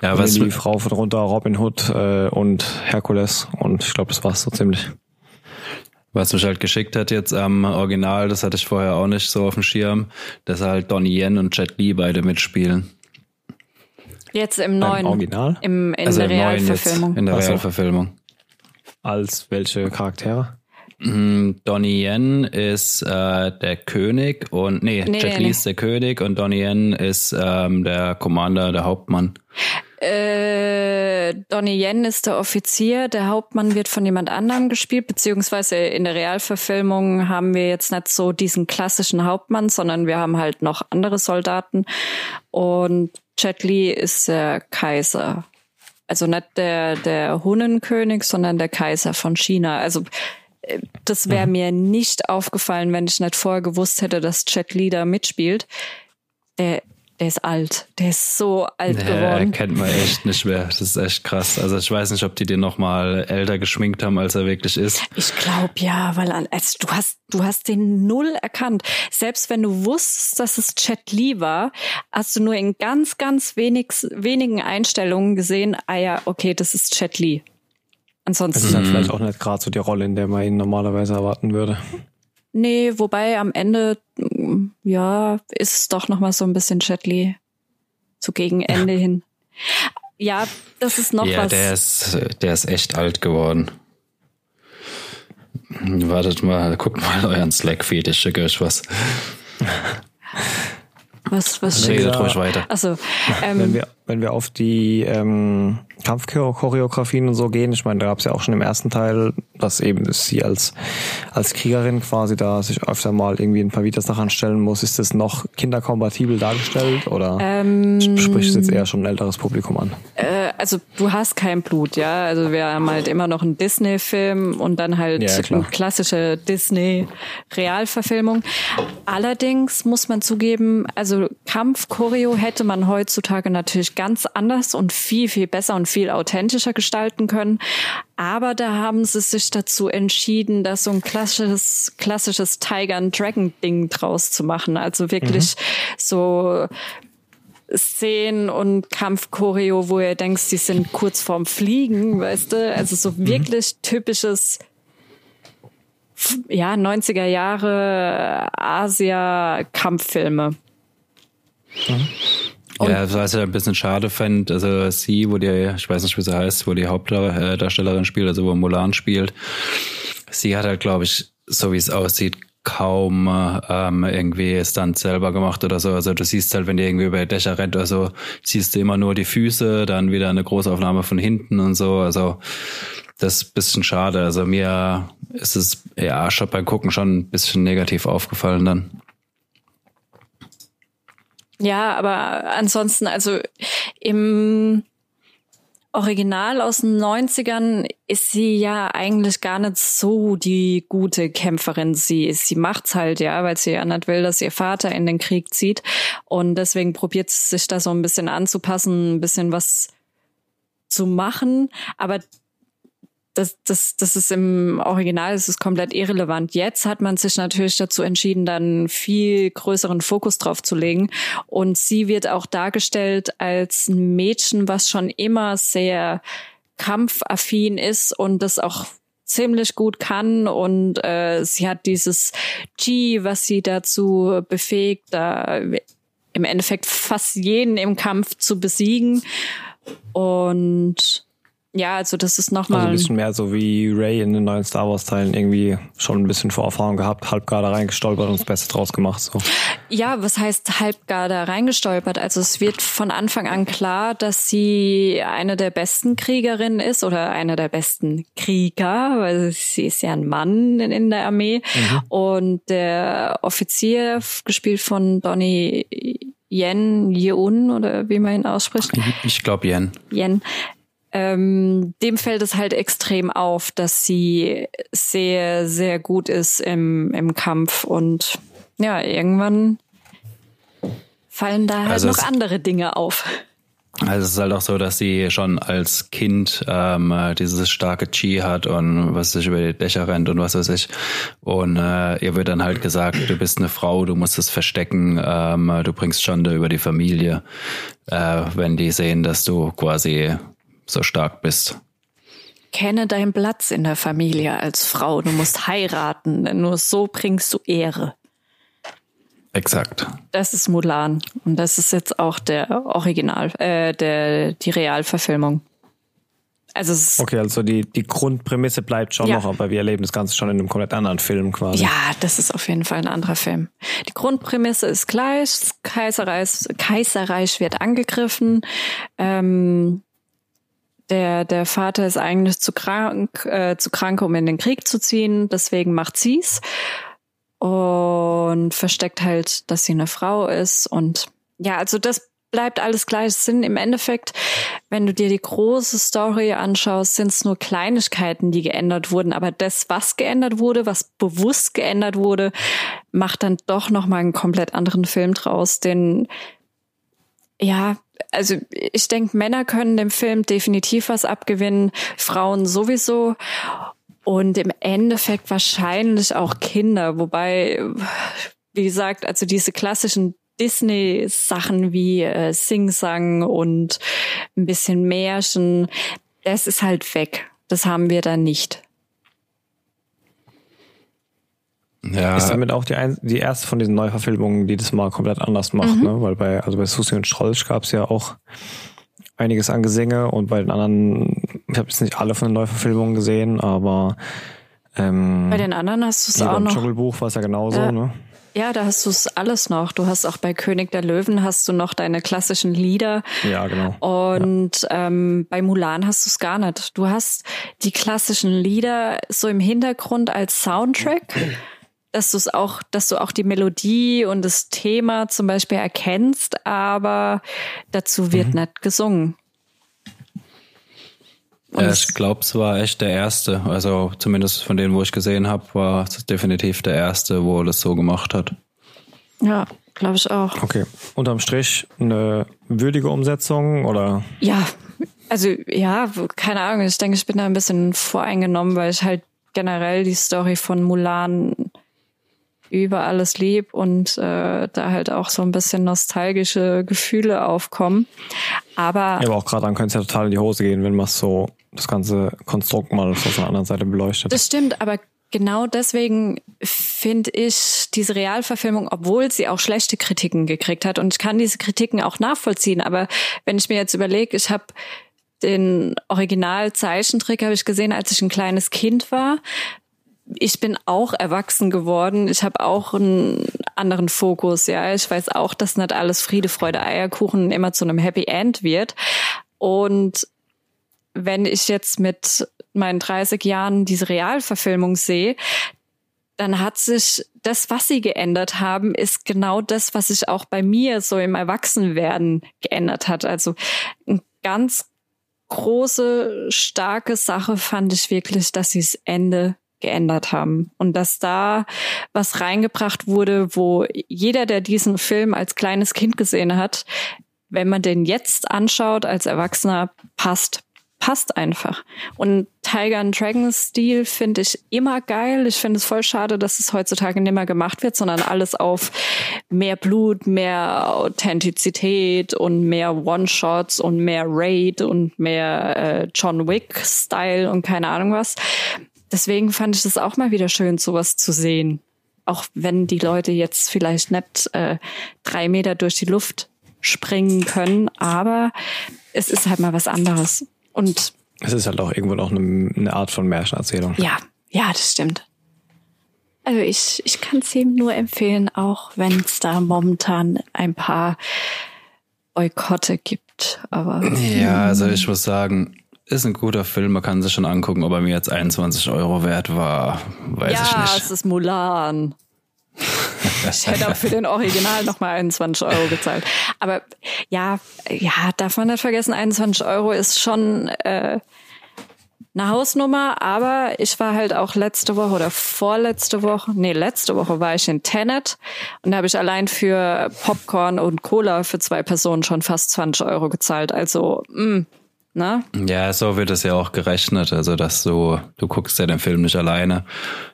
Ja, was die Frau von runter, Robin Hood äh, und Herkules und ich glaube, das war's so ziemlich. Was mich halt geschickt hat jetzt am Original, das hatte ich vorher auch nicht so auf dem Schirm, dass halt Donnie Yen und Jet Li beide mitspielen. Jetzt im neuen. Original? Im, in also der im neuen jetzt, Realverfilmung. in der. Realverfilmung. Als welche Charaktere? Mm, Donnie Yen ist äh, der König und nee, Nee, Jet Li nee. ist der König und Donnie Yen ist ähm, der Commander, der Hauptmann. Äh, Donnie Yen ist der Offizier, der Hauptmann wird von jemand anderem gespielt, beziehungsweise in der Realverfilmung haben wir jetzt nicht so diesen klassischen Hauptmann, sondern wir haben halt noch andere Soldaten. Und Jet Li ist der Kaiser. Also nicht der, der Hunnenkönig, sondern der Kaiser von China. Also das wäre mir nicht aufgefallen, wenn ich nicht vorher gewusst hätte, dass Li da mitspielt. Der, der ist alt. Der ist so alt Ja, geworden. kennt man echt nicht mehr. Das ist echt krass. Also ich weiß nicht, ob die den noch mal älter geschminkt haben, als er wirklich ist. Ich glaube ja, weil an, also du hast du hast den null erkannt. Selbst wenn du wusstest, dass es Jet Li war, hast du nur in ganz ganz wenig, wenigen Einstellungen gesehen, ah ja, okay, das ist Jet Li. Es ist Ansonsten halt vielleicht auch nicht gerade so die Rolle, in der man ihn normalerweise erwarten würde. nee, wobei am Ende mm, ja, ist es doch noch mal so ein bisschen Li so gegen Ende hin. Ja, das ist noch ja, was. der ist, der ist echt alt geworden. Wartet mal, guckt mal euren Slack-Feed, ich schicke euch was. was was. Redet ja. ruhig weiter. Also, Wenn ähm, wir, wenn wir auf die ähm, Kampfchoreografien und so gehen, ich meine, da gab es ja auch schon im ersten Teil, dass eben sie als, als Kriegerin quasi da sich öfter mal irgendwie ein paar Videos daran stellen muss. Ist das noch kinderkompatibel dargestellt oder ähm, spricht es jetzt eher schon ein älteres Publikum an? Äh, also du hast kein Blut, ja. Also wir haben halt immer noch einen Disney-Film und dann halt Ja, eine klassische Disney-Realverfilmung. Allerdings muss man zugeben, also Kampf-Choreo hätte man heutzutage natürlich ganz anders und viel, viel besser und viel authentischer gestalten können. Aber da haben sie sich dazu entschieden, da so ein klassisches, klassisches Tiger and Dragon Ding draus zu machen. Also wirklich so Szenen und Kampfchoreo, wo ihr denkt, die sind kurz vorm Fliegen, weißt du? Also so wirklich typisches, f- ja, 90er Jahre Asia-Kampffilme. Ja, was ich ein bisschen schade fände, also sie, wo die, ich weiß nicht, wie sie heißt, wo die Hauptdarstellerin spielt, also wo Mulan spielt, sie hat halt, glaube ich, so wie es aussieht, kaum ähm, irgendwie Stunt selber gemacht oder so. Also du siehst halt, wenn die irgendwie über Dächer rennt oder so, siehst du immer nur die Füße, dann wieder eine Großaufnahme von hinten und so. Also das ist ein bisschen schade. Also mir ist es ja schon beim Gucken schon ein bisschen negativ aufgefallen dann. Ja, aber ansonsten, also im Original aus den 90ern ist sie ja eigentlich gar nicht so die gute Kämpferin. Sie, sie macht's halt, ja, weil sie ja nicht will, dass ihr Vater in den Krieg zieht. Und deswegen probiert sie sich da so ein bisschen anzupassen, ein bisschen was zu machen. Aber das, das, das ist im Original, das ist komplett irrelevant. Jetzt hat man sich natürlich dazu entschieden, dann viel größeren Fokus drauf zu legen. Und sie wird auch dargestellt als ein Mädchen, was schon immer sehr kampfaffin ist und das auch ziemlich gut kann und äh, sie hat dieses G, was sie dazu befähigt, da im Endeffekt fast jeden im Kampf zu besiegen und ja, also das ist Also nochmal. ein bisschen mehr so wie Ray in den neuen Star Wars Teilen irgendwie schon ein bisschen Vorerfahrung gehabt, halb gerade reingestolpert und das Beste draus gemacht. So. Ja, was heißt halb gar da reingestolpert? Also es wird von Anfang an klar, dass sie eine der besten Kriegerinnen ist oder eine der besten Krieger, weil sie ist ja ein Mann in, in der Armee. Und der Offizier, gespielt von Donnie Yen Yeun oder wie man ihn ausspricht, Ich glaube Yen. Yen, ähm, dem fällt es halt extrem auf, dass sie sehr, sehr gut ist im, im Kampf und ja, irgendwann fallen da halt Also noch andere Dinge auf. Also es ist halt auch so, dass sie schon als Kind ähm, dieses starke Chi hat und was sich über die Dächer rennt und was weiß ich. Und äh, ihr wird dann halt gesagt, du bist eine Frau, du musst es verstecken, ähm, du bringst Schande über die Familie, äh, wenn die sehen, dass du quasi so stark bist. Kenne deinen Platz in der Familie als Frau. Du musst heiraten, denn nur so bringst du Ehre. Exakt. Das ist Mulan. Und das ist jetzt auch der Original, äh, der, die Realverfilmung. Also es ist, Okay, also die, die Grundprämisse bleibt schon Ja. noch, aber wir erleben das Ganze schon in einem komplett anderen Film quasi. ja, das ist auf jeden Fall ein anderer Film. Die Grundprämisse ist gleich. Kaiserreich, Kaiserreich wird angegriffen. Ähm, der, der Vater ist eigentlich zu krank, äh, zu krank, um in den Krieg zu ziehen. Deswegen macht sie's und versteckt halt, dass sie eine Frau ist. Und ja, also das bleibt alles gleich. Es sind im Endeffekt, wenn du dir die große Story anschaust, sind es nur Kleinigkeiten, die geändert wurden. Aber das, was geändert wurde, was bewusst geändert wurde, macht dann doch noch mal einen komplett anderen Film draus. Den ja, also ich denke, Männer können dem Film definitiv was abgewinnen, Frauen sowieso. Und im Endeffekt wahrscheinlich auch Kinder, wobei, wie gesagt, also diese klassischen Disney-Sachen wie äh, Sing-Sang und ein bisschen Märchen, das ist halt weg. Das haben wir da nicht. Ja, Ist damit auch die, ein, die erste von diesen Neuverfilmungen, die das mal komplett anders macht, ne? Weil bei, also bei Susi und Strolch gab es ja auch einiges an Gesänge und bei den anderen, ich habe jetzt nicht alle von den Neuverfilmungen gesehen, aber ähm, Bei den anderen hast du es ja, auch beim noch. Dschungelbuch war es ja genauso, Ja. ne? Ja, da hast du es alles noch. Du hast auch bei König der Löwen hast du noch deine klassischen Lieder. Ja, genau. Und ähm, bei Mulan hast du es gar nicht. Du hast die klassischen Lieder so im Hintergrund als Soundtrack, dass du es auch, dass du auch die Melodie und das Thema zum Beispiel erkennst, aber dazu wird nicht gesungen. Ja, ich glaube, es war echt der erste. Also zumindest von denen, wo ich gesehen habe, war es definitiv der erste, wo das so gemacht hat. ja, glaube ich auch. Okay. Unterm Strich eine würdige Umsetzung oder Ja, also ja, keine Ahnung. Ich denke, ich bin da ein bisschen voreingenommen, weil ich halt generell die Story von Mulan über alles lieb und äh, da halt auch so ein bisschen nostalgische Gefühle aufkommen. Aber Ja, aber auch gerade dann könnte es ja total in die Hose gehen, wenn man so das ganze Konstrukt mal von der anderen Seite beleuchtet. Das stimmt, aber genau deswegen finde ich diese Realverfilmung, obwohl sie auch schlechte Kritiken gekriegt hat, und ich kann diese Kritiken auch nachvollziehen, aber wenn ich mir jetzt überlege, ich habe den Original-Zeichentrick habe ich gesehen, als ich ein kleines Kind war. Ich bin auch erwachsen geworden. Ich habe auch einen anderen Fokus. Ja, ich weiß auch, dass nicht alles Friede, Freude, Eierkuchen immer zu einem Happy End wird. Und wenn ich jetzt mit meinen 30 Jahren diese Realverfilmung sehe, dann hat sich das, was sie geändert haben, ist genau das, was sich auch bei mir so im Erwachsenwerden geändert hat. Also eine ganz große, starke Sache fand ich wirklich, dass sie das Ende geändert haben und dass da was reingebracht wurde, wo jeder, der diesen Film als kleines Kind gesehen hat, wenn man den jetzt anschaut als Erwachsener, passt passt einfach. Und Tiger and Dragon Stil finde ich immer geil. Ich finde es voll schade, dass es heutzutage nicht mehr gemacht wird, sondern alles auf mehr Blut, mehr Authentizität und mehr One-Shots und mehr Raid und mehr äh, John Wick-Style und keine Ahnung was. Deswegen fand ich es auch mal wieder schön, sowas zu sehen. Auch wenn die Leute jetzt vielleicht nicht äh, drei Meter durch die Luft springen können, aber es ist halt mal was anderes. Und Es ist halt auch irgendwo noch eine, eine Art von Märchenerzählung. ja, ja, das stimmt. Also ich, ich kann es ihm nur empfehlen, auch wenn es da momentan ein paar Boykotte gibt. Aber Ja, also ich muss sagen, ist ein guter Film, man kann sich schon angucken, ob er mir jetzt 21 Euro wert war, weiß ich ja, nicht. es ist Mulan. Ich hätte auch für den Original nochmal 21 Euro gezahlt. Aber ja, ja, darf man nicht vergessen, 21 Euro ist schon, äh, eine Hausnummer, aber ich war halt auch letzte Woche oder vorletzte Woche, nee, letzte Woche war ich in Tenet und da habe ich allein für Popcorn und Cola für zwei Personen schon fast 20 Euro gezahlt. Also, mh, mm, Ne? Ja, so wird es ja auch gerechnet. Also, dass du, du guckst ja den Film nicht alleine.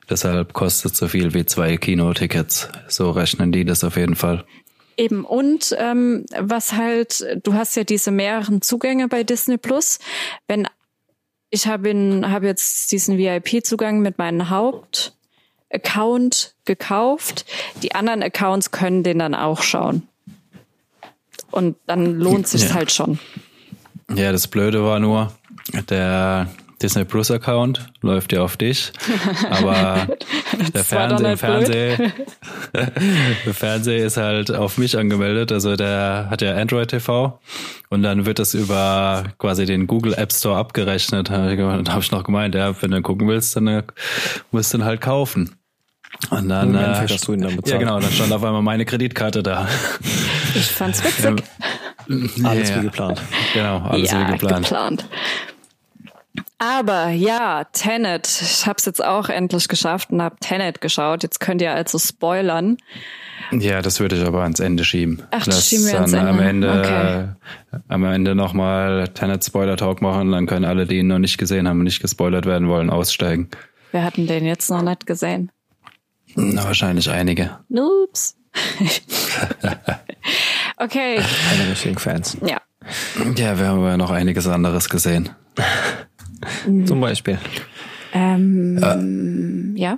Deshalb kostet es so viel wie zwei Kinotickets. So rechnen die das auf jeden Fall. Eben, und ähm, was halt, du hast ja diese mehreren Zugänge bei Disney Plus. Wenn ich habe hab jetzt diesen VIP-Zugang mit meinem Hauptaccount gekauft. Die anderen Accounts können den dann auch schauen. Und dann lohnt sich ja. halt schon. Ja, das Blöde war nur, der Disney Plus Account läuft ja auf dich, aber der Fernseher, Fernseher, der Fernseher ist halt auf mich angemeldet. Also der hat ja Android TV und dann wird das über quasi den Google App Store abgerechnet. Dann habe ich noch gemeint, ja, wenn du gucken willst, dann äh, musst du ihn halt kaufen. Und dann, äh, hast du ihn dann bezahlt. ja genau, dann stand auf einmal meine Kreditkarte da. Ich fand's witzig. Alles ja, wie geplant. Genau, alles ja, wie geplant. geplant. Aber ja, Tenet. Ich habe es jetzt auch endlich geschafft und habe Tenet geschaut. Jetzt könnt ihr also spoilern. Ja, das würde ich aber ans Ende schieben. Ach, das schieben wir ans Ende. Am Ende, okay. am Ende nochmal Tenet Spoiler Talk machen, dann können alle, die ihn noch nicht gesehen haben und nicht gespoilert werden wollen, aussteigen. Wir hatten den jetzt noch nicht gesehen. Na, wahrscheinlich einige. Noops. okay. Keine richtigen Fans. Ja. Ja, wir haben aber noch einiges anderes gesehen. Zum Beispiel. Ähm, äh, ja.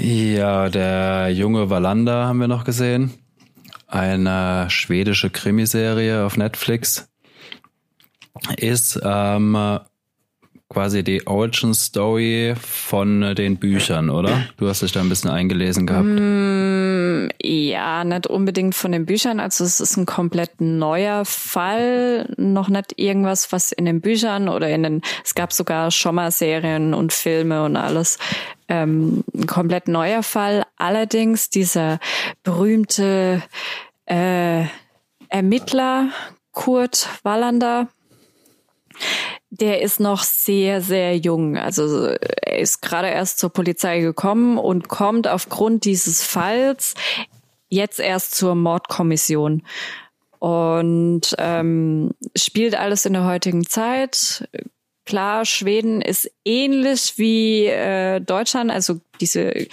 Ja, der junge Wallander haben wir noch gesehen. Eine schwedische Krimiserie auf Netflix. Ist ähm, quasi die Origin Story von den Büchern, oder? Du hast dich da ein bisschen eingelesen gehabt. Mm, ja, nicht unbedingt von den Büchern. Also es ist ein komplett neuer Fall. Noch nicht irgendwas, was in den Büchern oder in den, es gab sogar schon mal Serien und Filme und alles. Ähm, ein komplett neuer Fall. Allerdings dieser berühmte äh, Ermittler Kurt Wallander, der ist noch sehr, sehr jung. Also er ist gerade erst zur Polizei gekommen und kommt aufgrund dieses Falls jetzt erst zur Mordkommission und ähm, spielt alles in der heutigen Zeit. Klar, Schweden ist ähnlich wie äh, Deutschland, also diese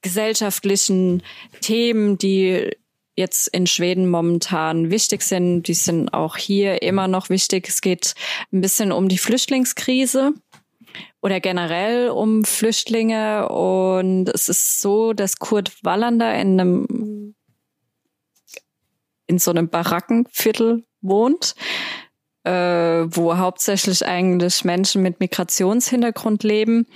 gesellschaftlichen Themen, die jetzt in Schweden momentan wichtig sind. Die sind auch hier immer noch wichtig. Es geht ein bisschen um die Flüchtlingskrise oder generell um Flüchtlinge. Und es ist so, dass Kurt Wallander in einem, in so einem Barackenviertel wohnt äh, wo hauptsächlich eigentlich Menschen mit Migrationshintergrund leben.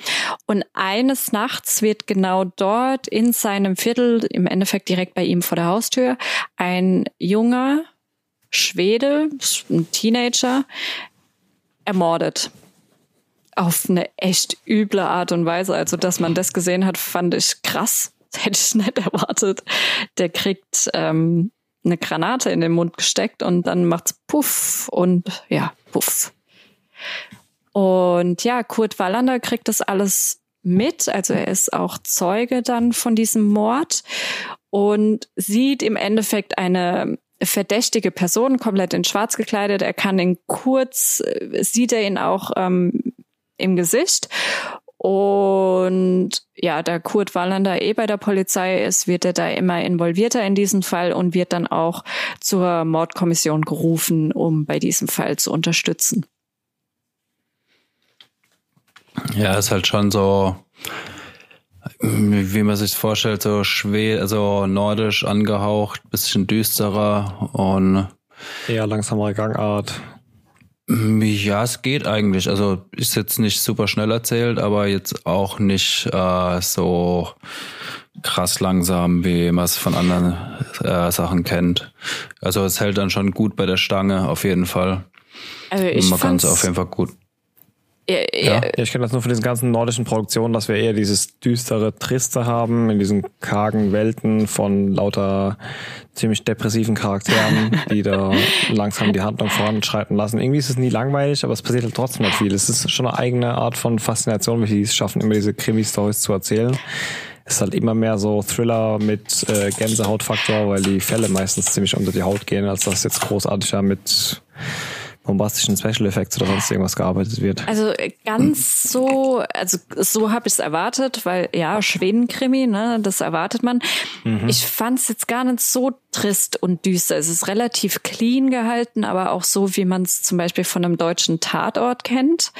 Und eines Nachts wird genau dort in seinem Viertel, im Endeffekt direkt bei ihm vor der Haustür, ein junger Schwede, ein Teenager, ermordet. Auf eine echt üble Art und Weise. Also, dass man das gesehen hat, fand ich krass. Das hätte ich nicht erwartet. Der kriegt ähm, eine Granate in den Mund gesteckt und dann macht's Puff und ja, Puff. Und ja, Kurt Wallander kriegt das alles mit, also er ist auch Zeuge dann von diesem Mord und sieht im Endeffekt eine verdächtige Person komplett in Schwarz gekleidet. Er kann ihn kurz, äh, sieht er ihn auch ähm, im Gesicht und ja, da Kurt Wallander eh bei der Polizei ist, wird er da immer involvierter in diesen Fall und wird dann auch zur Mordkommission gerufen, um bei diesem Fall zu unterstützen. Ja, ist halt schon so, wie man sich vorstellt, so schwer, also nordisch angehaucht, bisschen düsterer und eher langsamere Gangart. Ja, es geht eigentlich. Also ist jetzt nicht super schnell erzählt, aber jetzt auch nicht äh, so krass langsam, wie man es von anderen äh, Sachen kennt. Also es hält dann schon gut bei der Stange, auf jeden Fall. Also ich man kann es auf jeden Fall gut. Ja, ich kenne das nur von diesen ganzen nordischen Produktionen, dass wir eher dieses düstere, triste haben, in diesen kargen Welten von lauter ziemlich depressiven Charakteren, die da langsam die Handlung voranschreiten lassen. Irgendwie ist es nie langweilig, aber es passiert halt trotzdem nicht viel. Es ist schon eine eigene Art von Faszination, wie sie es schaffen, immer diese Krimi-Stories zu erzählen. Es ist halt immer mehr so Thriller mit äh, Gänsehautfaktor, weil die Fälle meistens ziemlich unter die Haut gehen, als dass jetzt großartiger mit bombastischen Special Effects oder sonst irgendwas gearbeitet wird. Also äh, ganz so, also so habe ich es erwartet, weil ja, Schweden-Krimi, ne, das erwartet man. Mhm. Ich fand es jetzt gar nicht so trist und düster. Es ist relativ clean gehalten, aber auch so, wie man es zum Beispiel von einem deutschen Tatort kennt.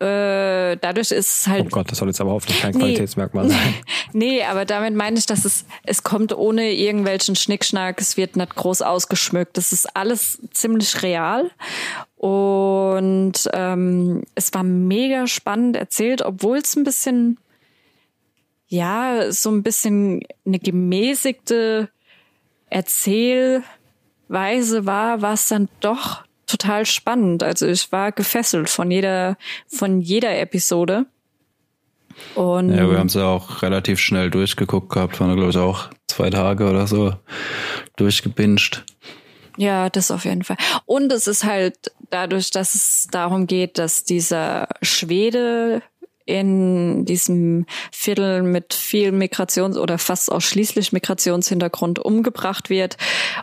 Äh, dadurch ist es halt. Oh Gott, das soll jetzt aber hoffentlich kein nee, Qualitätsmerkmal sein. nee, aber damit meine ich, dass es, es kommt ohne irgendwelchen Schnickschnack, es wird nicht groß ausgeschmückt. Das ist alles ziemlich real. Und ähm, es war mega spannend erzählt, obwohl es ein bisschen, ja, so ein bisschen eine gemäßigte Erzählweise war, war es dann doch total spannend. Also ich war gefesselt von jeder, von jeder Episode. Und ja, wir haben es ja auch relativ schnell durchgeguckt gehabt, waren glaube ich auch zwei Tage oder so durchgebinscht. Ja, das auf jeden Fall. Und es ist halt dadurch, dass es darum geht, dass dieser Schwede in diesem Viertel mit viel Migrations- oder fast ausschließlich Migrationshintergrund umgebracht wird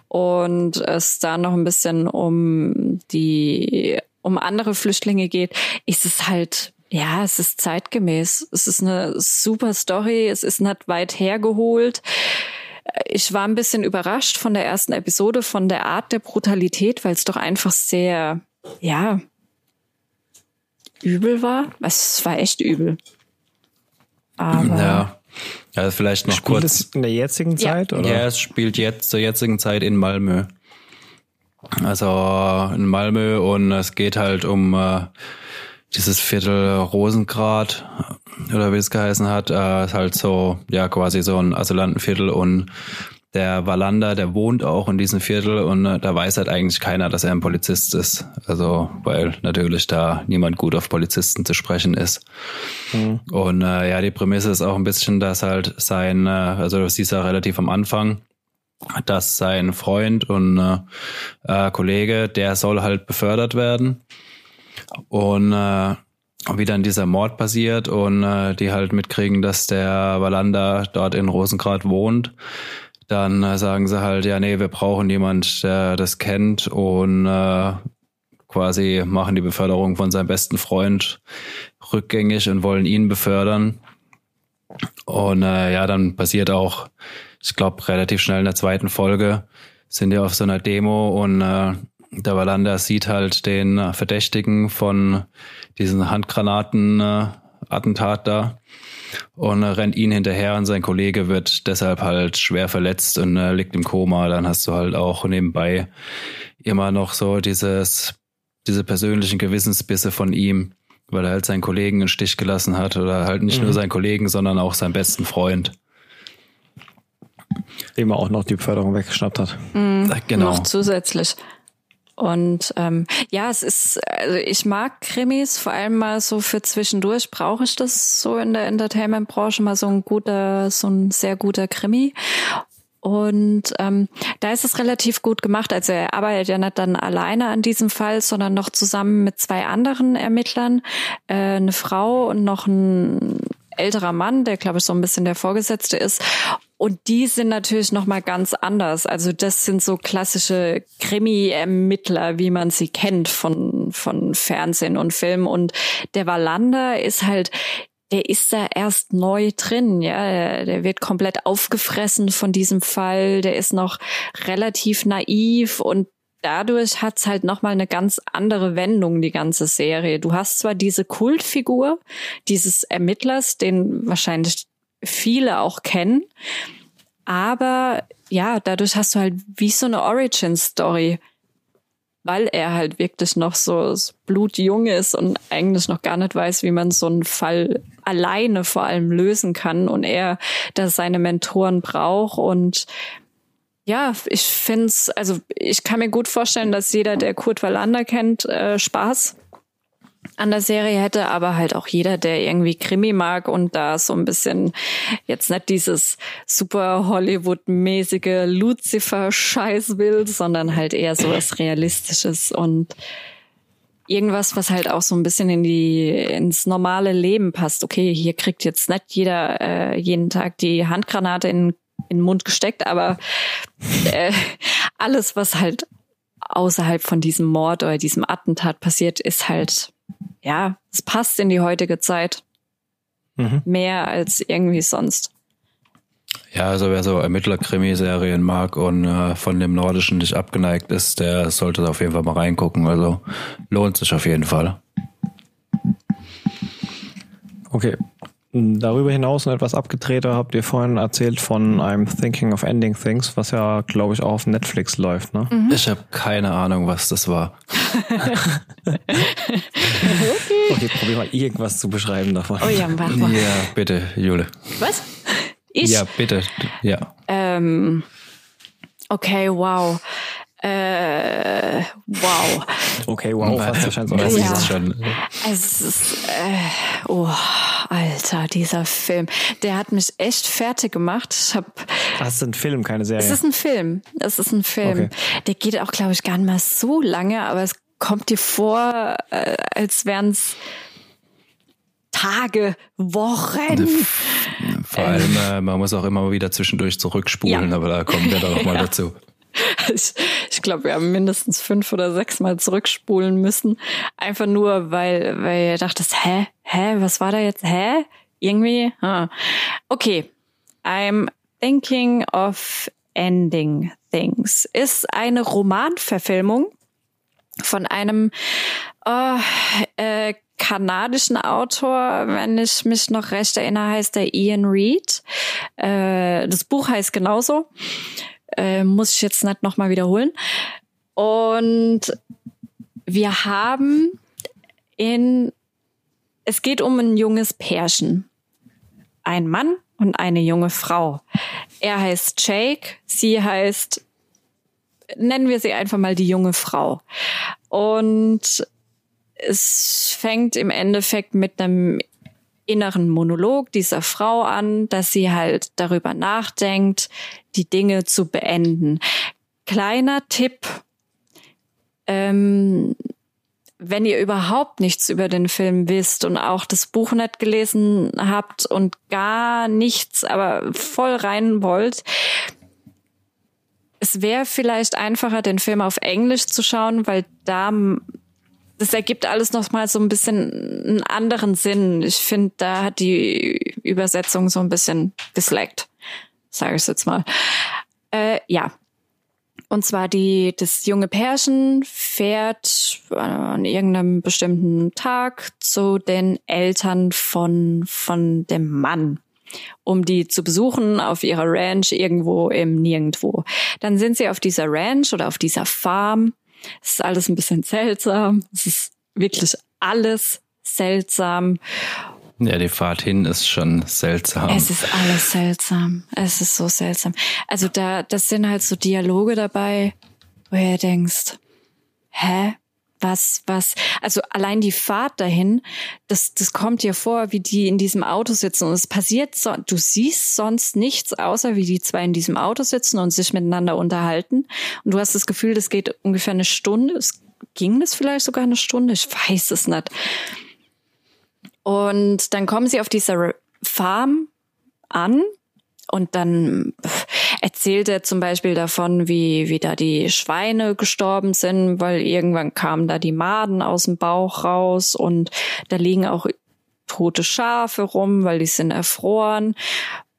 und es da noch ein bisschen um die, um andere Flüchtlinge geht, ist es halt ja, es ist zeitgemäß. Es ist eine super Story. Es ist nicht weit hergeholt. Ich war ein bisschen überrascht von der ersten Episode, von der Art der Brutalität, weil es doch einfach sehr, ja, übel war. Es war echt übel. Aber ja. Ja, vielleicht noch spielt kurz. Es in der jetzigen Zeit, ja. oder? Ja, es spielt jetzt zur jetzigen Zeit in Malmö. Also in Malmö und es geht halt um äh, dieses Viertel Rosengrad oder wie es geheißen hat. Äh, ist halt so, ja, quasi so ein Asylantenviertel und der Wallander, der wohnt auch in diesem Viertel und äh, da weiß halt eigentlich keiner, dass er ein Polizist ist. Also, weil natürlich da niemand gut auf Polizisten zu sprechen ist. Mhm. Und äh, ja, die Prämisse ist auch ein bisschen, dass halt sein, äh, also du siehst ja relativ am Anfang, dass sein Freund und äh, äh, Kollege, der soll halt befördert werden. Und äh, wie dann dieser Mord passiert und äh, die halt mitkriegen, dass der Wallander dort in Rosengrad wohnt dann äh, sagen sie halt, ja, nee, wir brauchen jemand, der das kennt und äh, quasi machen die Beförderung von seinem besten Freund rückgängig und wollen ihn befördern. Und äh, ja, dann passiert auch, ich glaube, relativ schnell in der zweiten Folge sind die auf so einer Demo und äh, der Wallander sieht halt den Verdächtigen von diesen Handgranaten-Attentat äh, da und äh, rennt ihn hinterher und sein Kollege wird deshalb halt schwer verletzt und äh, liegt im Koma. Dann hast du halt auch nebenbei immer noch so dieses, diese persönlichen Gewissensbisse von ihm, weil er halt seinen Kollegen in Stich gelassen hat oder halt nicht mhm. nur seinen Kollegen, sondern auch seinen besten Freund. Dem er auch noch die Beförderung weggeschnappt hat. Mhm, genau. Noch zusätzlich. Und ähm, ja, es ist, also ich mag Krimis, vor allem mal so für zwischendurch brauche ich das so in der Entertainment-Branche, mal so ein guter, so ein sehr guter Krimi. Und ähm, da ist es relativ gut gemacht. Also er arbeitet ja nicht dann alleine an diesem Fall, sondern noch zusammen mit zwei anderen Ermittlern, äh, eine Frau und noch ein älterer Mann, der glaube ich so ein bisschen der Vorgesetzte ist. Und die sind natürlich noch mal ganz anders. Also das sind so klassische Krimi-Ermittler, wie man sie kennt von von Fernsehen und Film. Und der Wallander ist halt der ist da erst neu drin, ja, der wird komplett aufgefressen von diesem Fall, der ist noch relativ naiv und dadurch hat's halt nochmal eine ganz andere Wendung, die ganze Serie. Du hast zwar diese Kultfigur dieses Ermittlers, den wahrscheinlich viele auch kennen, aber ja, dadurch hast du halt wie so eine Origin-Story, weil er halt wirklich noch so blutjung ist und eigentlich noch gar nicht weiß, wie man so einen Fall alleine vor allem lösen kann und er da seine Mentoren braucht und ja, ich finde es, also ich kann mir gut vorstellen, dass jeder, der Kurt Wallander kennt, äh, Spaß an der Serie hätte, aber halt auch jeder, der irgendwie Krimi mag und da so ein bisschen jetzt nicht dieses super Hollywood-mäßige Lucifer-Scheiß will, sondern halt eher so was Realistisches und irgendwas, was halt auch so ein bisschen in die ins normale Leben passt. Okay, hier kriegt jetzt nicht jeder äh, jeden Tag die Handgranate in, in den Mund gesteckt, aber äh, alles, was halt außerhalb von diesem Mord oder diesem Attentat passiert, ist halt ja, es passt in die heutige Zeit. Mhm. Mehr als irgendwie sonst. Ja, also wer so Ermittler-Krimiserien mag und äh, von dem Nordischen nicht abgeneigt ist, der sollte auf jeden Fall mal reingucken. Also lohnt sich auf jeden Fall. Okay. Darüber hinaus und etwas abgedrehter habt ihr vorhin erzählt von I'm Thinking of Ending Things, was ja, glaube ich, auch auf Netflix läuft, ne? Mhm. Ich habe keine Ahnung, was das war. okay. okay, probier mal irgendwas zu beschreiben davon. Oh ja, warte mal. Ja, bitte, Jule. Was? Ich? Ja, bitte. Ja. Ähm, okay, wow. Äh, wow. Okay, wow. Fast wahrscheinlich so. Ja. Ist schon. Es ist, äh, oh, Alter, dieser Film. Der hat mich echt fertig gemacht. Ich hab, Das ist ein Film, keine Serie. es ist ein Film. Es ist ein Film. Okay. Der geht auch, glaube ich, gar nicht mal so lange, aber es kommt dir vor, äh, als wären es Tage, Wochen. Vor allem, äh, man muss auch immer wieder zwischendurch zurückspulen, Ja. aber da kommen wir dann noch mal Ja. dazu. Ich, ich glaube, wir haben mindestens fünf oder sechs Mal zurückspulen müssen. Einfach nur, weil, weil ihr dachtet, hä? Hä? Was war da jetzt? Hä? Irgendwie? Ah. Okay. I'm thinking of ending things. Ist eine Romanverfilmung von einem äh, äh, kanadischen Autor, wenn ich mich noch recht erinnere, heißt der Ian Reed. Äh, das Buch heißt genauso. Äh, muss ich jetzt nicht nochmal wiederholen. Und wir haben in, es geht um ein junges Pärchen. Ein Mann und eine junge Frau. Er heißt Jake, sie heißt, nennen wir sie einfach mal die junge Frau. Und es fängt im Endeffekt mit einem inneren Monolog dieser Frau an, dass sie halt darüber nachdenkt, die Dinge zu beenden. Kleiner Tipp, ähm, wenn ihr überhaupt nichts über den Film wisst und auch das Buch nicht gelesen habt und gar nichts, aber voll rein wollt, es wäre vielleicht einfacher, den Film auf Englisch zu schauen, weil da das ergibt alles noch mal so ein bisschen einen anderen Sinn. Ich finde, da hat die Übersetzung so ein bisschen geslackt, sage ich jetzt mal. Äh, ja. Und zwar die, das junge Pärchen fährt an irgendeinem bestimmten Tag zu den Eltern von, von dem Mann, um die zu besuchen auf ihrer Ranch irgendwo im Nirgendwo. Dann sind sie auf dieser Ranch oder auf dieser Farm. Es ist alles ein bisschen seltsam. Es ist wirklich alles seltsam. Ja, die Fahrt hin ist schon seltsam. Es ist alles seltsam. Es ist so seltsam. Also da, das sind halt so Dialoge dabei, wo ihr denkst, hä? Was, was? Also allein die Fahrt dahin, das, das kommt dir vor, wie die in diesem Auto sitzen und es passiert so, du siehst sonst nichts, außer wie die zwei in diesem Auto sitzen und sich miteinander unterhalten. Und du hast das Gefühl, das geht ungefähr eine Stunde. Es ging das vielleicht sogar eine Stunde? Ich weiß es nicht. Und dann kommen sie auf dieser Farm an und dann erzählt er zum Beispiel davon, wie, wie da die Schweine gestorben sind, weil irgendwann kamen da die Maden aus dem Bauch raus und da liegen auch tote Schafe rum, weil die sind erfroren.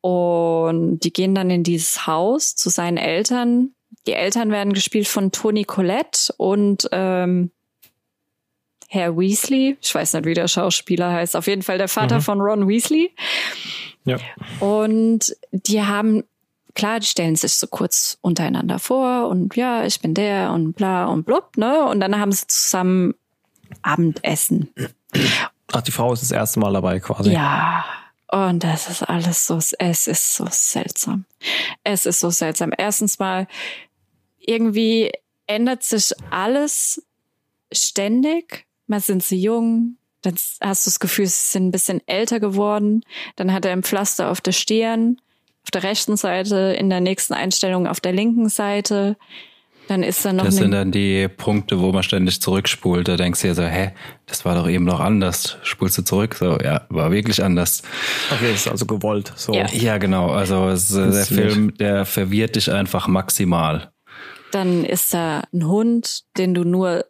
Und die gehen dann in dieses Haus zu seinen Eltern. Die Eltern werden gespielt von Toni Collette und ähm, Herr Weasley. Ich weiß nicht, wie der Schauspieler heißt. Auf jeden Fall der Vater Mhm. von Ron Weasley. Ja. Und die haben, klar, die stellen sich so kurz untereinander vor und ja, ich bin der und bla und blub, ne? Und dann haben sie zusammen Abendessen. Ach, die Frau ist das erste Mal dabei quasi. Ja. Und das ist alles so, es ist so seltsam. Es ist so seltsam. Erstens mal, irgendwie ändert sich alles ständig. Mal sind sie jung, dann hast du das Gefühl, sie sind ein bisschen älter geworden. Dann hat er ein Pflaster auf der Stirn, auf der rechten Seite, in der nächsten Einstellung auf der linken Seite. Dann ist da noch. Das sind dann die Punkte, wo man ständig zurückspult. Da denkst du ja so, hä, das war doch eben noch anders. Spulst du zurück? So, ja, war wirklich anders. Okay, ist also gewollt. So. Ja, ja genau. Also es, der Film, der verwirrt dich einfach maximal. Dann ist da ein Hund, den du nur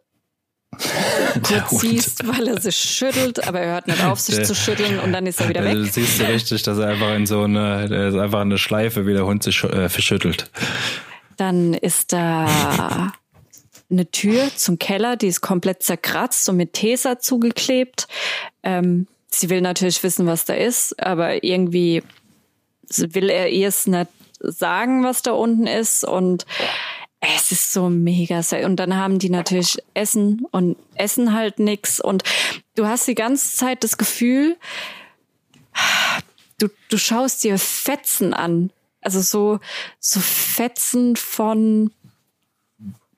kurz siehst, weil er sich schüttelt, aber er hört nicht auf, sich der, zu schütteln und dann ist er wieder weg. Du siehst du richtig, dass er einfach in so eine, der ist einfach eine Schleife, wie der Hund sich äh, verschüttelt. Dann ist da eine Tür zum Keller, die ist komplett zerkratzt und mit Tesa zugeklebt. Ähm, sie will natürlich wissen, was da ist, aber irgendwie will er ihr es nicht sagen, was da unten ist und es ist so mega sehr. Und dann haben die natürlich Essen und essen halt nix. Und du hast die ganze Zeit das Gefühl, du, du schaust dir Fetzen an. Also so, so Fetzen von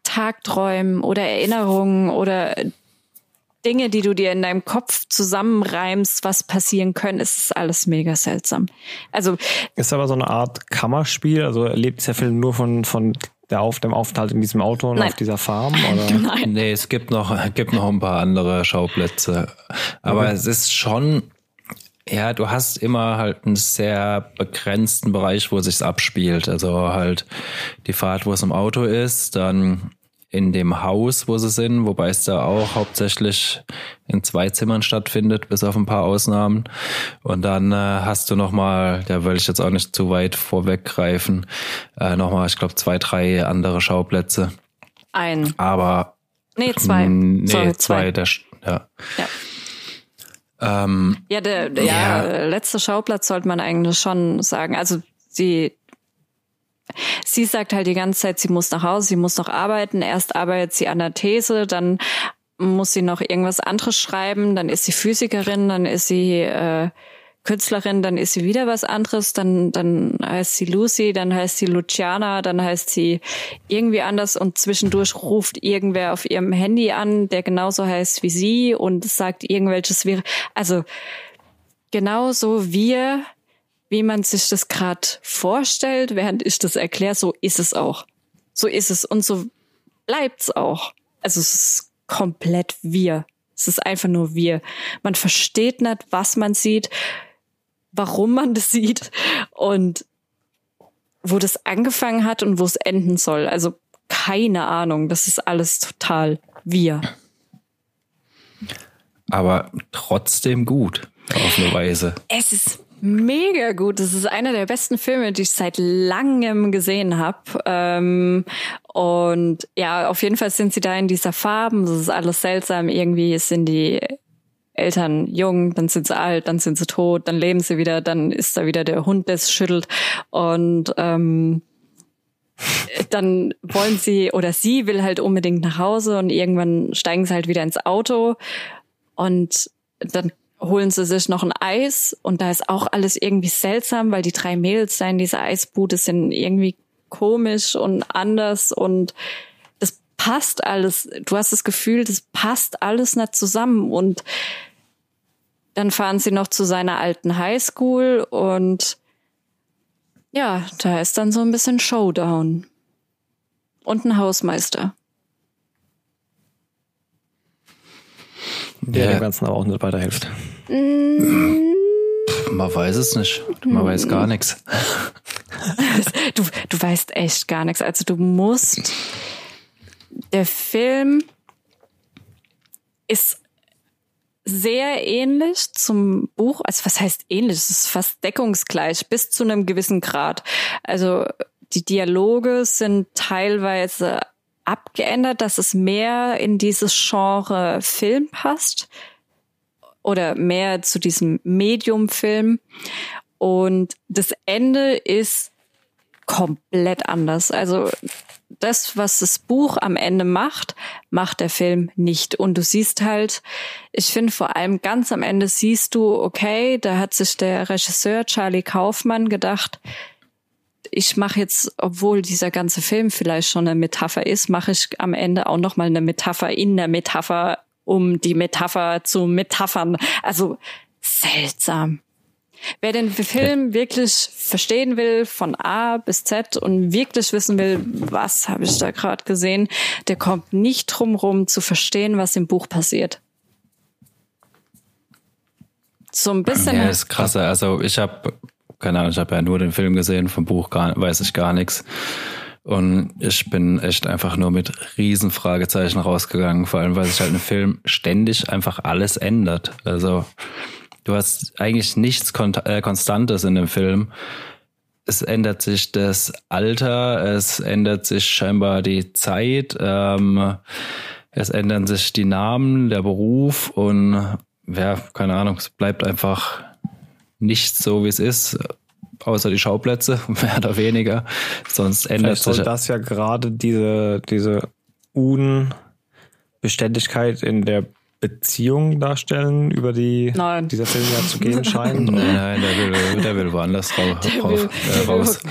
Tagträumen oder Erinnerungen oder Dinge, die du dir in deinem Kopf zusammenreimst, was passieren können, ist alles mega seltsam. Also ist aber so eine Art Kammerspiel. Also lebt der Film nur von von der auf dem Aufenthalt in diesem Auto und Nein. auf dieser Farm? Oder? Nein. Nee, es gibt noch, gibt noch ein paar andere Schauplätze. Aber okay. es ist schon, ja, du hast immer halt einen sehr begrenzten Bereich, wo sich's abspielt. Also halt die Fahrt, wo es im Auto ist, dann in dem Haus, wo sie sind, wobei es da auch hauptsächlich in zwei Zimmern stattfindet, bis auf ein paar Ausnahmen. Und dann äh, hast du nochmal, da will ich jetzt auch nicht zu weit vorweggreifen, äh, nochmal, ich glaube, zwei, drei andere Schauplätze. Ein. Aber. Nee, zwei. Nee, Sorry, zwei. zwei. Der, ja. ja. Ähm, ja, der, der ja. letzte Schauplatz sollte man eigentlich schon sagen. Also die sie sagt halt die ganze Zeit, sie muss nach Hause, sie muss noch arbeiten. Erst arbeitet sie an der These, dann muss sie noch irgendwas anderes schreiben, dann ist sie Physikerin, dann ist sie äh, Künstlerin, dann ist sie wieder was anderes, dann, dann heißt sie Lucy, dann heißt sie Luciana, dann heißt sie irgendwie anders und zwischendurch ruft irgendwer auf ihrem Handy an, der genauso heißt wie sie und sagt irgendwelches wäre. Also genauso wir wie man sich das gerade vorstellt, während ich das erkläre, so ist es auch. So ist es und so bleibt's auch. Also es ist komplett wir. Es ist einfach nur wir. Man versteht nicht, was man sieht, warum man das sieht und wo das angefangen hat und wo es enden soll. Also keine Ahnung. Das ist alles total wir. Aber trotzdem gut, auf eine Weise. Es ist Mega gut. Das ist einer der besten Filme, die ich seit langem gesehen habe. Ähm, und ja, auf jeden Fall sind sie da in dieser Farben. Das ist alles seltsam. Irgendwie sind die Eltern jung, dann sind sie alt, dann sind sie tot, dann leben sie wieder, dann ist da wieder der Hund, der es schüttelt. Und ähm, dann wollen sie oder sie will halt unbedingt nach Hause und irgendwann steigen sie halt wieder ins Auto und dann holen sie sich noch ein Eis und da ist auch alles irgendwie seltsam, weil die drei Mädels da in dieser Eisbude sind irgendwie komisch und anders und das passt alles. Du hast das Gefühl, das passt alles nicht zusammen und dann fahren sie noch zu seiner alten Highschool und ja, da ist dann so ein bisschen Showdown und ein Hausmeister. Der ja. dem Ganzen aber auch nicht weiterhilft. Mm. Man weiß es nicht. Man weiß gar nichts. Du, du weißt echt gar nichts. Also du musst. Der Film ist sehr ähnlich zum Buch. Also was heißt ähnlich? Es ist fast deckungsgleich bis zu einem gewissen Grad. Also die Dialoge sind teilweise abgeändert, dass es mehr in dieses Genre Film passt oder mehr zu diesem Medium-Film. Und das Ende ist komplett anders. Also das, was das Buch am Ende macht, macht der Film nicht. Und du siehst halt, ich finde vor allem ganz am Ende siehst du, okay, da hat sich der Regisseur Charlie Kaufmann gedacht, ich mache jetzt, obwohl dieser ganze Film vielleicht schon eine Metapher ist, mache ich am Ende auch noch mal eine Metapher in der Metapher um die Metapher zu metaphern. Also seltsam. Wer den Film wirklich verstehen will, von A bis Z und wirklich wissen will, was habe ich da gerade gesehen, der kommt nicht drum rum zu verstehen, was im Buch passiert. So ein bisschen. Ja, ist krasser. Also ich habe, keine Ahnung, ich habe ja nur den Film gesehen, vom Buch gar, weiß ich gar nichts. Und ich bin echt einfach nur mit riesen Fragezeichen rausgegangen, vor allem weil sich halt im Film ständig einfach alles ändert. Also Du hast eigentlich nichts Kon äh, Konstantes in dem Film. Es ändert sich das Alter, es ändert sich scheinbar die Zeit, ähm, es ändern sich die Namen, der Beruf und ja, keine Ahnung, es bleibt einfach nicht so, wie es ist, außer die Schauplätze, mehr oder weniger. Sonst ändert Vielleicht soll sich. das ja gerade diese, diese Unbeständigkeit in der Beziehung darstellen, über die Nein. dieser Film ja zu gehen scheint? Nein, der will, der will woanders raus. will- äh, raus.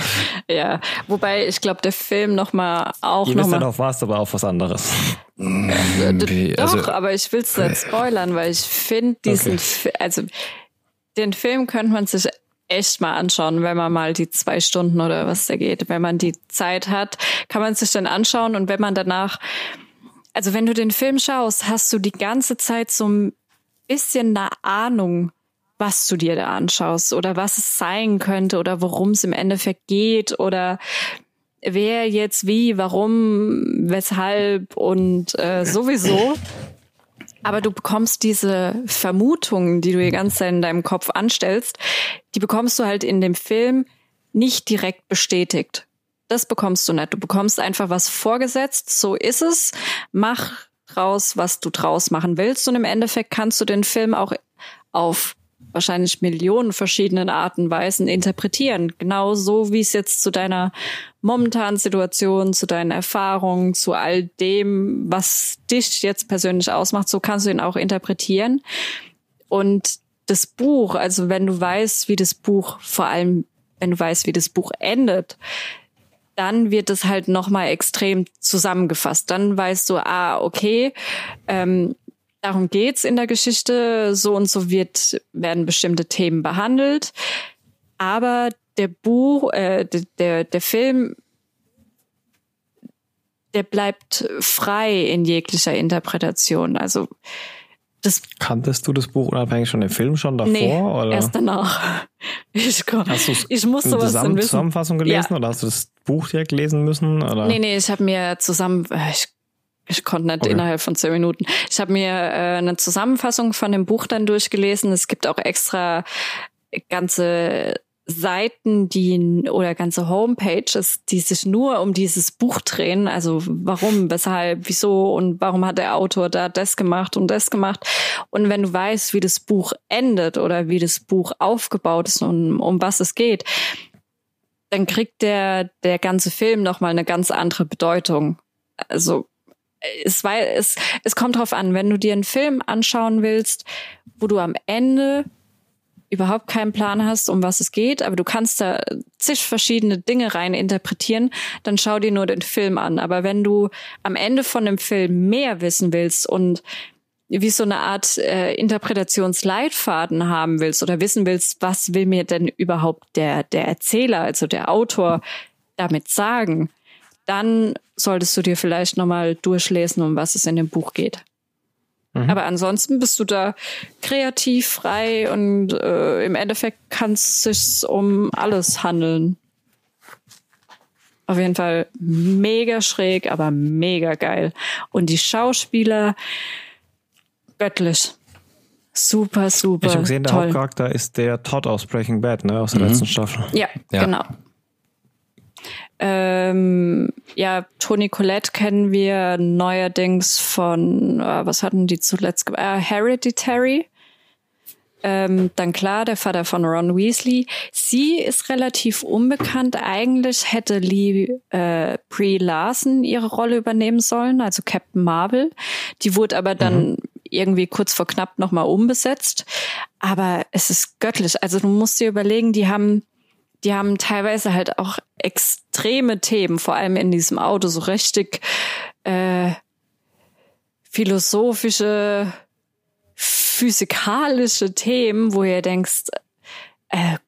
Ja, wobei ich glaube, der Film noch mal auch Ihr noch wisst ja mal noch was, aber auch was anderes. Wie, Doch, also, aber ich will es nicht spoilern, weil ich finde diesen, Okay. Also den Film könnte man sich echt mal anschauen, wenn man mal die zwei Stunden oder was da geht, wenn man die Zeit hat, kann man sich dann anschauen und wenn man danach, also wenn du den Film schaust, hast du die ganze Zeit so ein bisschen eine Ahnung, was du dir da anschaust oder was es sein könnte oder worum es im Endeffekt geht oder wer jetzt wie, warum, weshalb und äh, sowieso. Aber du bekommst diese Vermutungen, die du die ganze Zeit in deinem Kopf anstellst, die bekommst du halt in dem Film nicht direkt bestätigt. Das bekommst du nicht. Du bekommst einfach was vorgesetzt. So ist es. Mach draus, was du draus machen willst. Und im Endeffekt kannst du den Film auch auf wahrscheinlich Millionen verschiedenen Arten und Weisen interpretieren. Genau so, wie es jetzt zu deiner momentanen Situation, zu deinen Erfahrungen, zu all dem, was dich jetzt persönlich ausmacht, so kannst du ihn auch interpretieren. Und das Buch, also wenn du weißt, wie das Buch, vor allem wenn du weißt, wie das Buch endet, dann wird es halt nochmal extrem zusammengefasst. Dann weißt du, ah, okay, ähm, darum geht's in der Geschichte, so und so wird, werden bestimmte Themen behandelt. Aber der Buch, äh, der, der, der Film, der bleibt frei in jeglicher Interpretation. Also das Kanntest du das Buch unabhängig von dem Film schon davor? nee, oder? erst danach. Ich, kon- Hast du ich muss sowas Zusammen wissen. Zusammenfassung gelesen Ja. oder hast du das Buch direkt lesen müssen? Oder? Nee, nee, ich habe mir zusammen, äh, ich, ich konnte nicht Okay. innerhalb von zehn Minuten. Ich habe mir äh, eine Zusammenfassung von dem Buch dann durchgelesen. Es gibt auch extra ganze Seiten, die oder ganze Homepages, die sich nur um dieses Buch drehen. Also warum, weshalb, wieso und warum hat der Autor da das gemacht und das gemacht. Und wenn du weißt, wie das Buch endet oder wie das Buch aufgebaut ist und um was es geht, dann kriegt der der ganze Film noch mal eine ganz andere Bedeutung. Also es weil es es kommt drauf an, wenn du dir einen Film anschauen willst, wo du am Ende überhaupt keinen Plan hast, um was es geht, aber du kannst da zig verschiedene Dinge rein interpretieren, dann schau dir nur den Film an. Aber wenn du am Ende von dem Film mehr wissen willst und wie so eine Art äh, Interpretationsleitfaden haben willst oder wissen willst, was will mir denn überhaupt der, der Erzähler, also der Autor damit sagen, dann solltest du dir vielleicht nochmal durchlesen, um was es in dem Buch geht. Aber ansonsten bist du da kreativ, frei und äh, im Endeffekt kann es sich um alles handeln. Auf jeden Fall mega schräg, aber mega geil. Und die Schauspieler göttlich. Super, super. Ich habe gesehen, der toll. Hauptcharakter ist der Todd aus Breaking Bad, ne, aus der letzten Staffel. Ja, Ja. genau. Ähm, ja, Toni Collette kennen wir neuerdings von, äh, was hatten die zuletzt gemacht? Äh, Hereditary. Ähm, dann klar, der Vater von Ron Weasley. Sie ist relativ unbekannt. Eigentlich hätte Lee äh, Brie Larson ihre Rolle übernehmen sollen, also Captain Marvel. Die wurde aber dann irgendwie kurz vor knapp nochmal umbesetzt. Aber es ist göttlich. Also du musst dir überlegen, die haben die haben teilweise halt auch extreme Themen, vor allem in diesem Auto, so richtig äh, philosophische, physikalische Themen, wo ihr denkst, äh,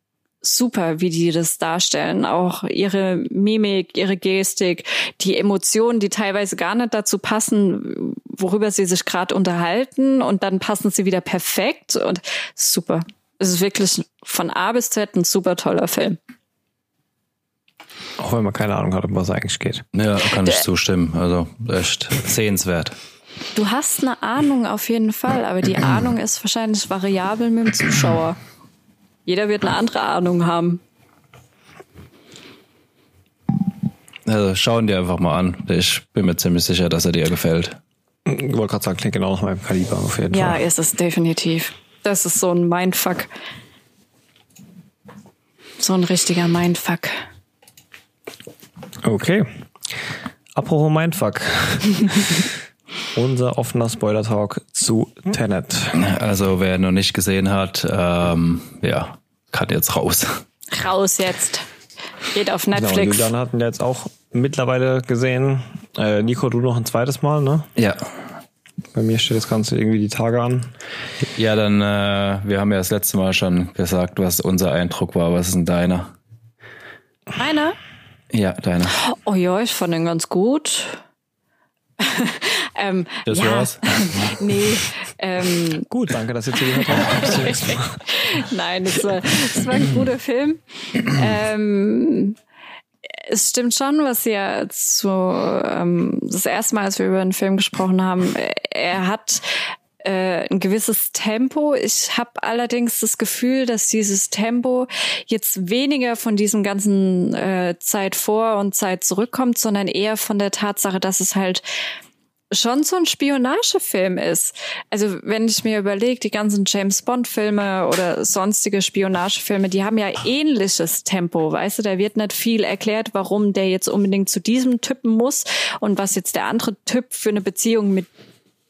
super, wie die das darstellen. Auch ihre Mimik, ihre Gestik, die Emotionen, die teilweise gar nicht dazu passen, worüber sie sich gerade unterhalten und dann passen sie wieder perfekt und super. Es ist wirklich von A bis Z ein super toller Film. Auch wenn man keine Ahnung hat, um was es eigentlich geht. Ja, kann ich zustimmen. Also echt sehenswert. Du hast eine Ahnung auf jeden Fall, aber die Ahnung ist wahrscheinlich variabel mit dem Zuschauer. Jeder wird eine andere Ahnung haben. Also schauen dir einfach mal an. Ich bin mir ziemlich sicher, dass er dir gefällt. Ich wollte gerade sagen, klingt genau nach meinem Kaliber auf jeden ja, Fall. Ja, ist es definitiv. Das ist so ein Mindfuck. So ein richtiger Mindfuck. Okay. Apropos Mindfuck. Unser offener Spoiler-Talk zu Tenet. Also wer noch nicht gesehen hat, ähm, ja, kann jetzt raus. Raus jetzt. Geht auf Netflix. Genau, Julian hatten wir jetzt auch mittlerweile gesehen. Äh, Nico, du noch ein zweites Mal, ne? Ja. Bei mir steht das Ganze irgendwie die Tage an. Ja, dann, äh, wir haben ja das letzte Mal schon gesagt, was unser Eindruck war. Was ist denn deiner? Meiner? Ja, deiner. Oh ja, ich fand den ganz gut. ähm, das ja, war's? nee. Ähm, Gut, danke, dass ihr zugehört habt. Nein, das war, das war ein guter Film. Ähm, es stimmt schon, was ja zu ähm, das erste Mal, als wir über einen Film gesprochen haben, er hat äh, ein gewisses Tempo. Ich habe allerdings das Gefühl, dass dieses Tempo jetzt weniger von diesem ganzen äh, Zeit vor und Zeit zurückkommt, sondern eher von der Tatsache, dass es halt schon so ein Spionagefilm ist. Also wenn ich mir überlege, die ganzen James Bond Filme oder sonstige Spionagefilme, die haben ja ähnliches Tempo, weißt du, da wird nicht viel erklärt, warum der jetzt unbedingt zu diesem Typen muss und was jetzt der andere Typ für eine Beziehung mit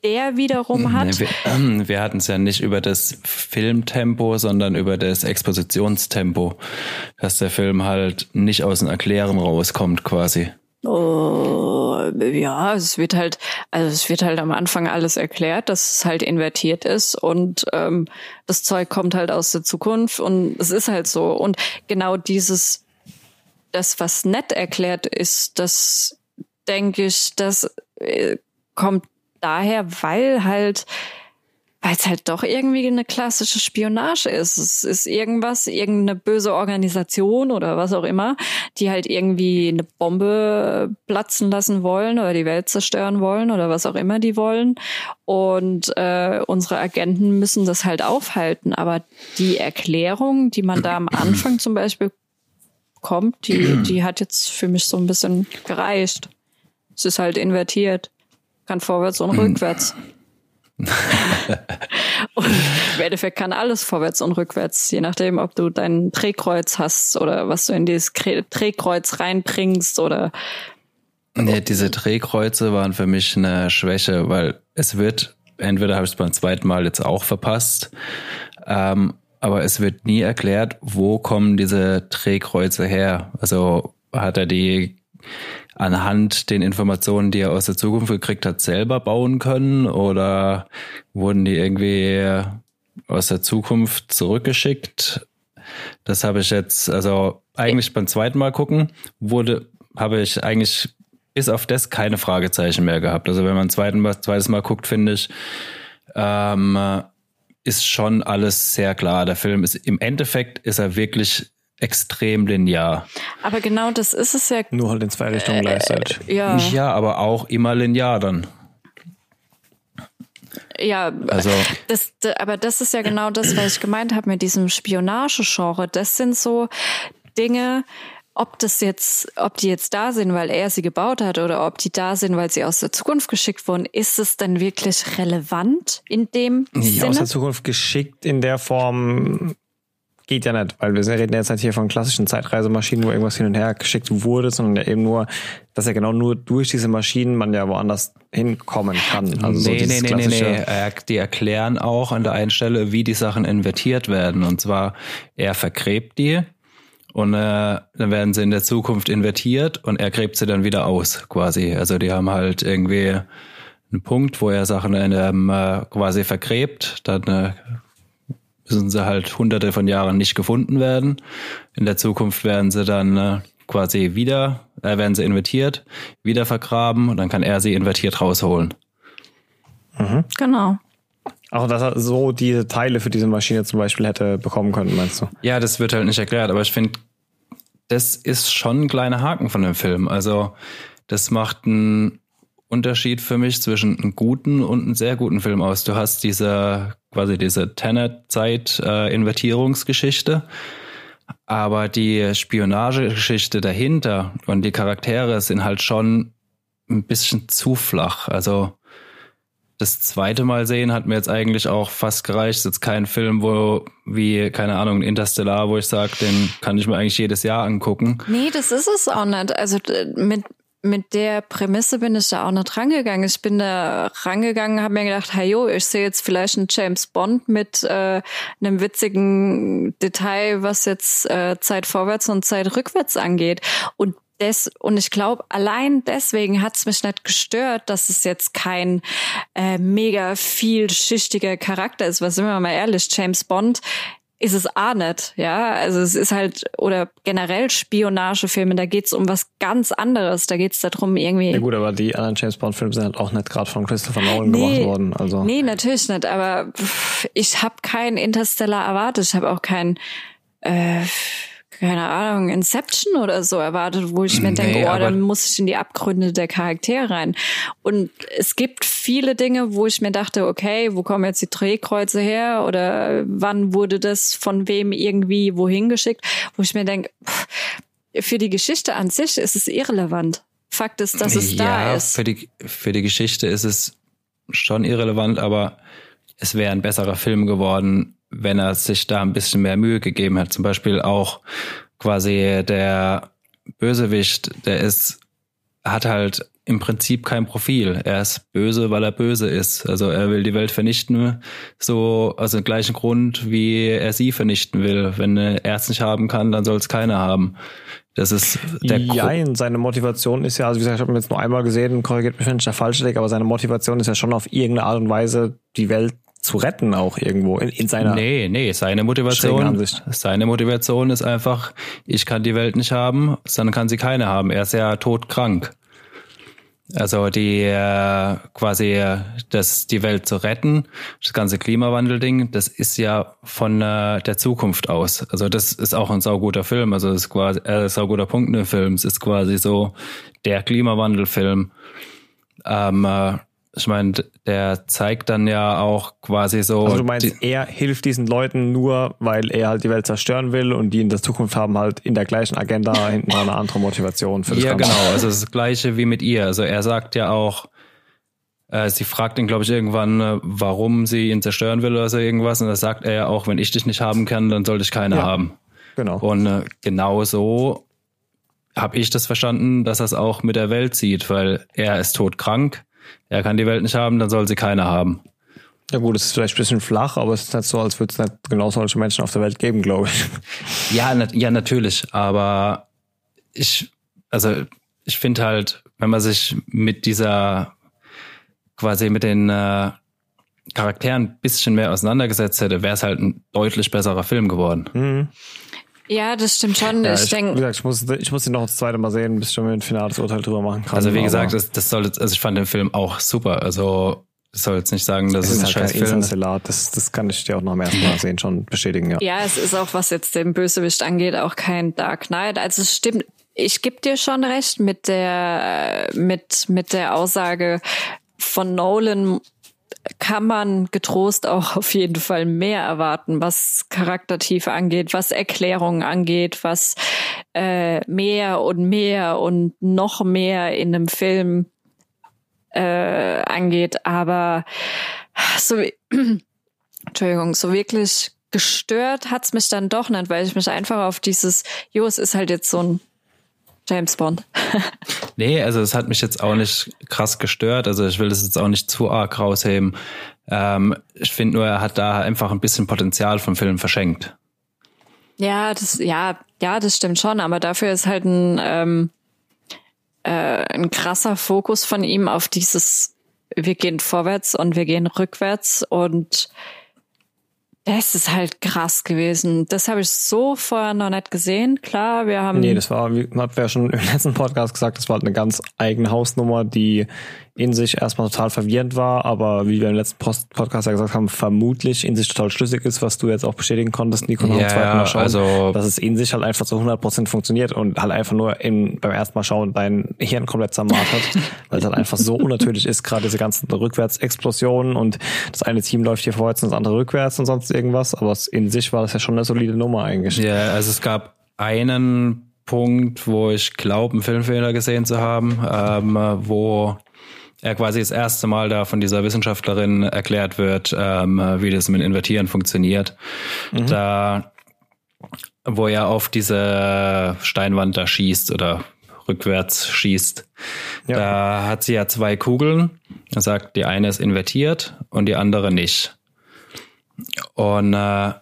der wiederum hat. wir, äh, wir hatten es ja nicht über das Filmtempo, sondern über das Expositionstempo, dass der Film halt nicht aus dem Erklären rauskommt quasi. Oh, ja, es wird halt, also es wird halt am Anfang alles erklärt, dass es halt invertiert ist und ähm, das Zeug kommt halt aus der Zukunft und es ist halt so. Und genau dieses, das, was nett erklärt ist, das denke ich, das äh, kommt daher, weil halt weil es halt doch irgendwie eine klassische Spionage ist. Es ist irgendwas, irgendeine böse Organisation oder was auch immer, die halt irgendwie eine Bombe platzen lassen wollen oder die Welt zerstören wollen oder was auch immer die wollen. Und äh, unsere Agenten müssen das halt aufhalten. Aber die Erklärung, die man da am Anfang zum Beispiel kommt, die, die hat jetzt für mich so ein bisschen gereicht. Es ist halt invertiert. Kann vorwärts und rückwärts. und im Endeffekt kann alles vorwärts und rückwärts, je nachdem, ob du dein Drehkreuz hast oder was du in dieses Drehkreuz reinbringst oder. Nee, diese Drehkreuze waren für mich eine Schwäche, weil es wird, entweder habe ich es beim zweiten Mal jetzt auch verpasst, ähm, aber es wird nie erklärt, wo kommen diese Drehkreuze her. Also hat er die anhand den Informationen, die er aus der Zukunft gekriegt hat, selber bauen können oder wurden die irgendwie aus der Zukunft zurückgeschickt? Das habe ich jetzt, also eigentlich beim zweiten Mal gucken, wurde, habe ich eigentlich bis auf das keine Fragezeichen mehr gehabt. Also wenn man zweiten, zweites Mal guckt, finde ich, ähm, ist schon alles sehr klar. Der Film ist im Endeffekt ist er wirklich extrem linear. Aber genau das ist es ja. Nur halt in zwei Richtungen äh, gleichzeitig. Ja. ja, aber auch immer linear dann. Ja, also das, aber das ist ja genau das, was ich gemeint habe mit diesem Spionage-Genre. Das sind so Dinge, ob das jetzt, ob die jetzt da sind, weil er sie gebaut hat oder ob die da sind, weil sie aus der Zukunft geschickt wurden, ist es denn wirklich relevant in dem Nicht Sinne? aus der Zukunft geschickt in der Form, geht ja nicht, weil wir reden jetzt halt hier von klassischen Zeitreisemaschinen, wo irgendwas hin und her geschickt wurde, sondern ja eben nur, dass ja genau nur durch diese Maschinen man ja woanders hinkommen kann. Also nee, so nee, nee, nee, nee. Die erklären auch an der einen Stelle, wie die Sachen invertiert werden. Und zwar, er vergräbt die und äh, dann werden sie in der Zukunft invertiert und er gräbt sie dann wieder aus, quasi. Also die haben halt irgendwie einen Punkt, wo er Sachen ähm, äh, quasi vergräbt. Dann äh, müssen sie halt hunderte von Jahren nicht gefunden werden. In der Zukunft werden sie dann äh, quasi wieder, äh, werden sie invertiert, wieder vergraben und dann kann er sie invertiert rausholen. Mhm. Genau. Auch dass er so diese Teile für diese Maschine zum Beispiel hätte bekommen können, meinst du? Ja, das wird halt nicht erklärt, aber ich finde, das ist schon ein kleiner Haken von dem Film. Also das macht einen Unterschied für mich zwischen einem guten und einem sehr guten Film aus. Du hast diese quasi diese Tenet-Zeit-Invertierungsgeschichte, äh, aber die Spionagegeschichte dahinter und die Charaktere sind halt schon ein bisschen zu flach. Also das zweite Mal sehen hat mir jetzt eigentlich auch fast gereicht. ist jetzt kein Film, wo, wie, keine Ahnung, Interstellar, wo ich sage, den kann ich mir eigentlich jedes Jahr angucken. Nee, das ist es auch nicht. Also mit, mit der Prämisse bin ich da auch nicht rangegangen. Ich bin da rangegangen, habe mir gedacht, hey yo, ich sehe jetzt vielleicht einen James Bond mit äh, einem witzigen Detail, was jetzt äh, Zeit vorwärts und Zeit rückwärts angeht. Und des, und ich glaube, allein deswegen hat es mich nicht gestört, dass es jetzt kein äh, mega vielschichtiger Charakter ist. Was sind wir mal ehrlich, James Bond ist es auch nicht, ja. Also es ist halt, oder generell Spionagefilme, da geht's um was ganz anderes. Da geht's darum, irgendwie. Ja gut, aber die anderen James Bond-Filme sind halt auch nicht gerade von Christopher Nolan nee, gemacht worden. Also. Nee, natürlich nicht, aber ich habe kein Interstellar erwartet. Ich habe auch kein äh, keine Ahnung, Inception oder so erwartet, wo ich mir nee, denke, oh, dann muss ich in die Abgründe der Charaktere rein. Und es gibt viele Dinge, wo ich mir dachte, okay, wo kommen jetzt die Drehkreuze her oder wann wurde das von wem irgendwie wohin geschickt, wo ich mir denke, für die Geschichte an sich ist es irrelevant. Fakt ist, dass es ja, da ist. Für die, für die Geschichte ist es schon irrelevant, aber es wäre ein besserer Film geworden, wenn er sich da ein bisschen mehr Mühe gegeben hat. Zum Beispiel auch quasi der Bösewicht, der ist, hat halt im Prinzip kein Profil. Er ist böse, weil er böse ist. Also er will die Welt vernichten, so aus dem gleichen Grund, wie er sie vernichten will. Wenn er es nicht haben kann, dann soll es keiner haben. Das ist der Ja, seine Motivation ist ja, also wie gesagt, ich habe ihn jetzt nur einmal gesehen, korrigiert mich, wenn ich da falsch liege, aber seine Motivation ist ja schon auf irgendeine Art und Weise, die Welt zu retten auch irgendwo in, in seiner Nee, nee, seine Motivation seine Motivation ist einfach, ich kann die Welt nicht haben, sondern kann sie keine haben. Er ist ja todkrank. Also die äh, quasi das die Welt zu retten, das ganze Klimawandelding, das ist ja von äh, der Zukunft aus. Also das ist auch ein sauguter Film, also das ist quasi äh, ein sauguter Punkt in dem Film. Es ist quasi so der Klimawandelfilm. Ähm, äh, ich meine, der zeigt dann ja auch quasi so. Also du meinst, die, er hilft diesen Leuten nur, weil er halt die Welt zerstören will und die in der Zukunft haben halt in der gleichen Agenda hinten eine andere Motivation für das Ja, Ganze. genau. Also das gleiche wie mit ihr. Also er sagt ja auch, äh, sie fragt ihn, glaube ich, irgendwann, äh, warum sie ihn zerstören will oder so irgendwas. Und da sagt er ja auch, wenn ich dich nicht haben kann, dann sollte ich keine ja, haben. Genau. Und äh, genau so habe ich das verstanden, dass er es auch mit der Welt sieht, weil er ist todkrank er kann die Welt nicht haben, dann soll sie keine haben. Ja gut, es ist vielleicht ein bisschen flach, aber es ist nicht so, als würde es nicht genau solche Menschen auf der Welt geben, glaube ich. Ja, na, ja, natürlich. Aber ich, also ich finde halt, wenn man sich mit dieser quasi mit den äh, Charakteren ein bisschen mehr auseinandergesetzt hätte, wäre es halt ein deutlich besserer Film geworden. Mhm. Ja, das stimmt schon. Ja, ich, ich denke. Wie gesagt, ich muss, ich muss ihn noch das zweite Mal sehen, bis ich mir ein finales Urteil drüber machen kann. Also wie gesagt, das, das soll jetzt, also ich fand den Film auch super. Also ich soll jetzt nicht sagen, dass es, ist ein halt scheiß Film ist. Das, das kann ich dir auch noch am ersten Mal sehen schon bestätigen, ja. Ja, es ist auch, was jetzt den Bösewicht angeht, auch kein Dark Knight. Also es stimmt, ich gebe dir schon recht mit der, mit, mit der Aussage von Nolan kann man getrost auch auf jeden Fall mehr erwarten, was Charaktertiefe angeht, was Erklärungen angeht, was äh, mehr und mehr und noch mehr in einem Film äh, angeht. Aber so, Entschuldigung, so wirklich gestört hat's mich dann doch nicht, weil ich mich einfach auf dieses, jo, es ist halt jetzt so ein James Bond. nee, also es hat mich jetzt auch nicht krass gestört. Also ich will das jetzt auch nicht zu arg rausheben. Ähm, ich finde nur, er hat da einfach ein bisschen Potenzial vom Film verschenkt. Ja, das, ja, ja, das stimmt schon, aber dafür ist halt ein, ähm, äh, ein krasser Fokus von ihm auf dieses, wir gehen vorwärts und wir gehen rückwärts und das ist halt krass gewesen. Das habe ich so vorher noch nicht gesehen. Klar, wir haben. Nee, das war, wie wir ja schon im letzten Podcast gesagt, das war halt eine ganz eigene Hausnummer, die in sich erstmal total verwirrend war, aber wie wir im letzten Post Podcast ja gesagt haben, vermutlich in sich total schlüssig ist, was du jetzt auch bestätigen konntest, Nico, nach ja, dem zweiten Mal schauen, also dass es in sich halt einfach zu 100 Prozent funktioniert und halt einfach nur im, beim ersten Mal schauen dein Hirn komplett zermarrt hat, weil es halt einfach so unnatürlich ist, gerade diese ganzen Rückwärtsexplosionen und das eine Team läuft hier vorwärts und das andere rückwärts und sonst irgendwas, aber in sich war das ja schon eine solide Nummer eigentlich. Ja, also es gab einen Punkt, wo ich glaube, einen Filmfehler gesehen zu haben, ähm, wo er quasi das erste Mal da von dieser Wissenschaftlerin erklärt wird, ähm, wie das mit Invertieren funktioniert. Mhm. Da, wo er auf diese Steinwand da schießt oder rückwärts schießt. Ja. Da hat sie ja zwei Kugeln. Er sagt, die eine ist invertiert und die andere nicht. Und äh,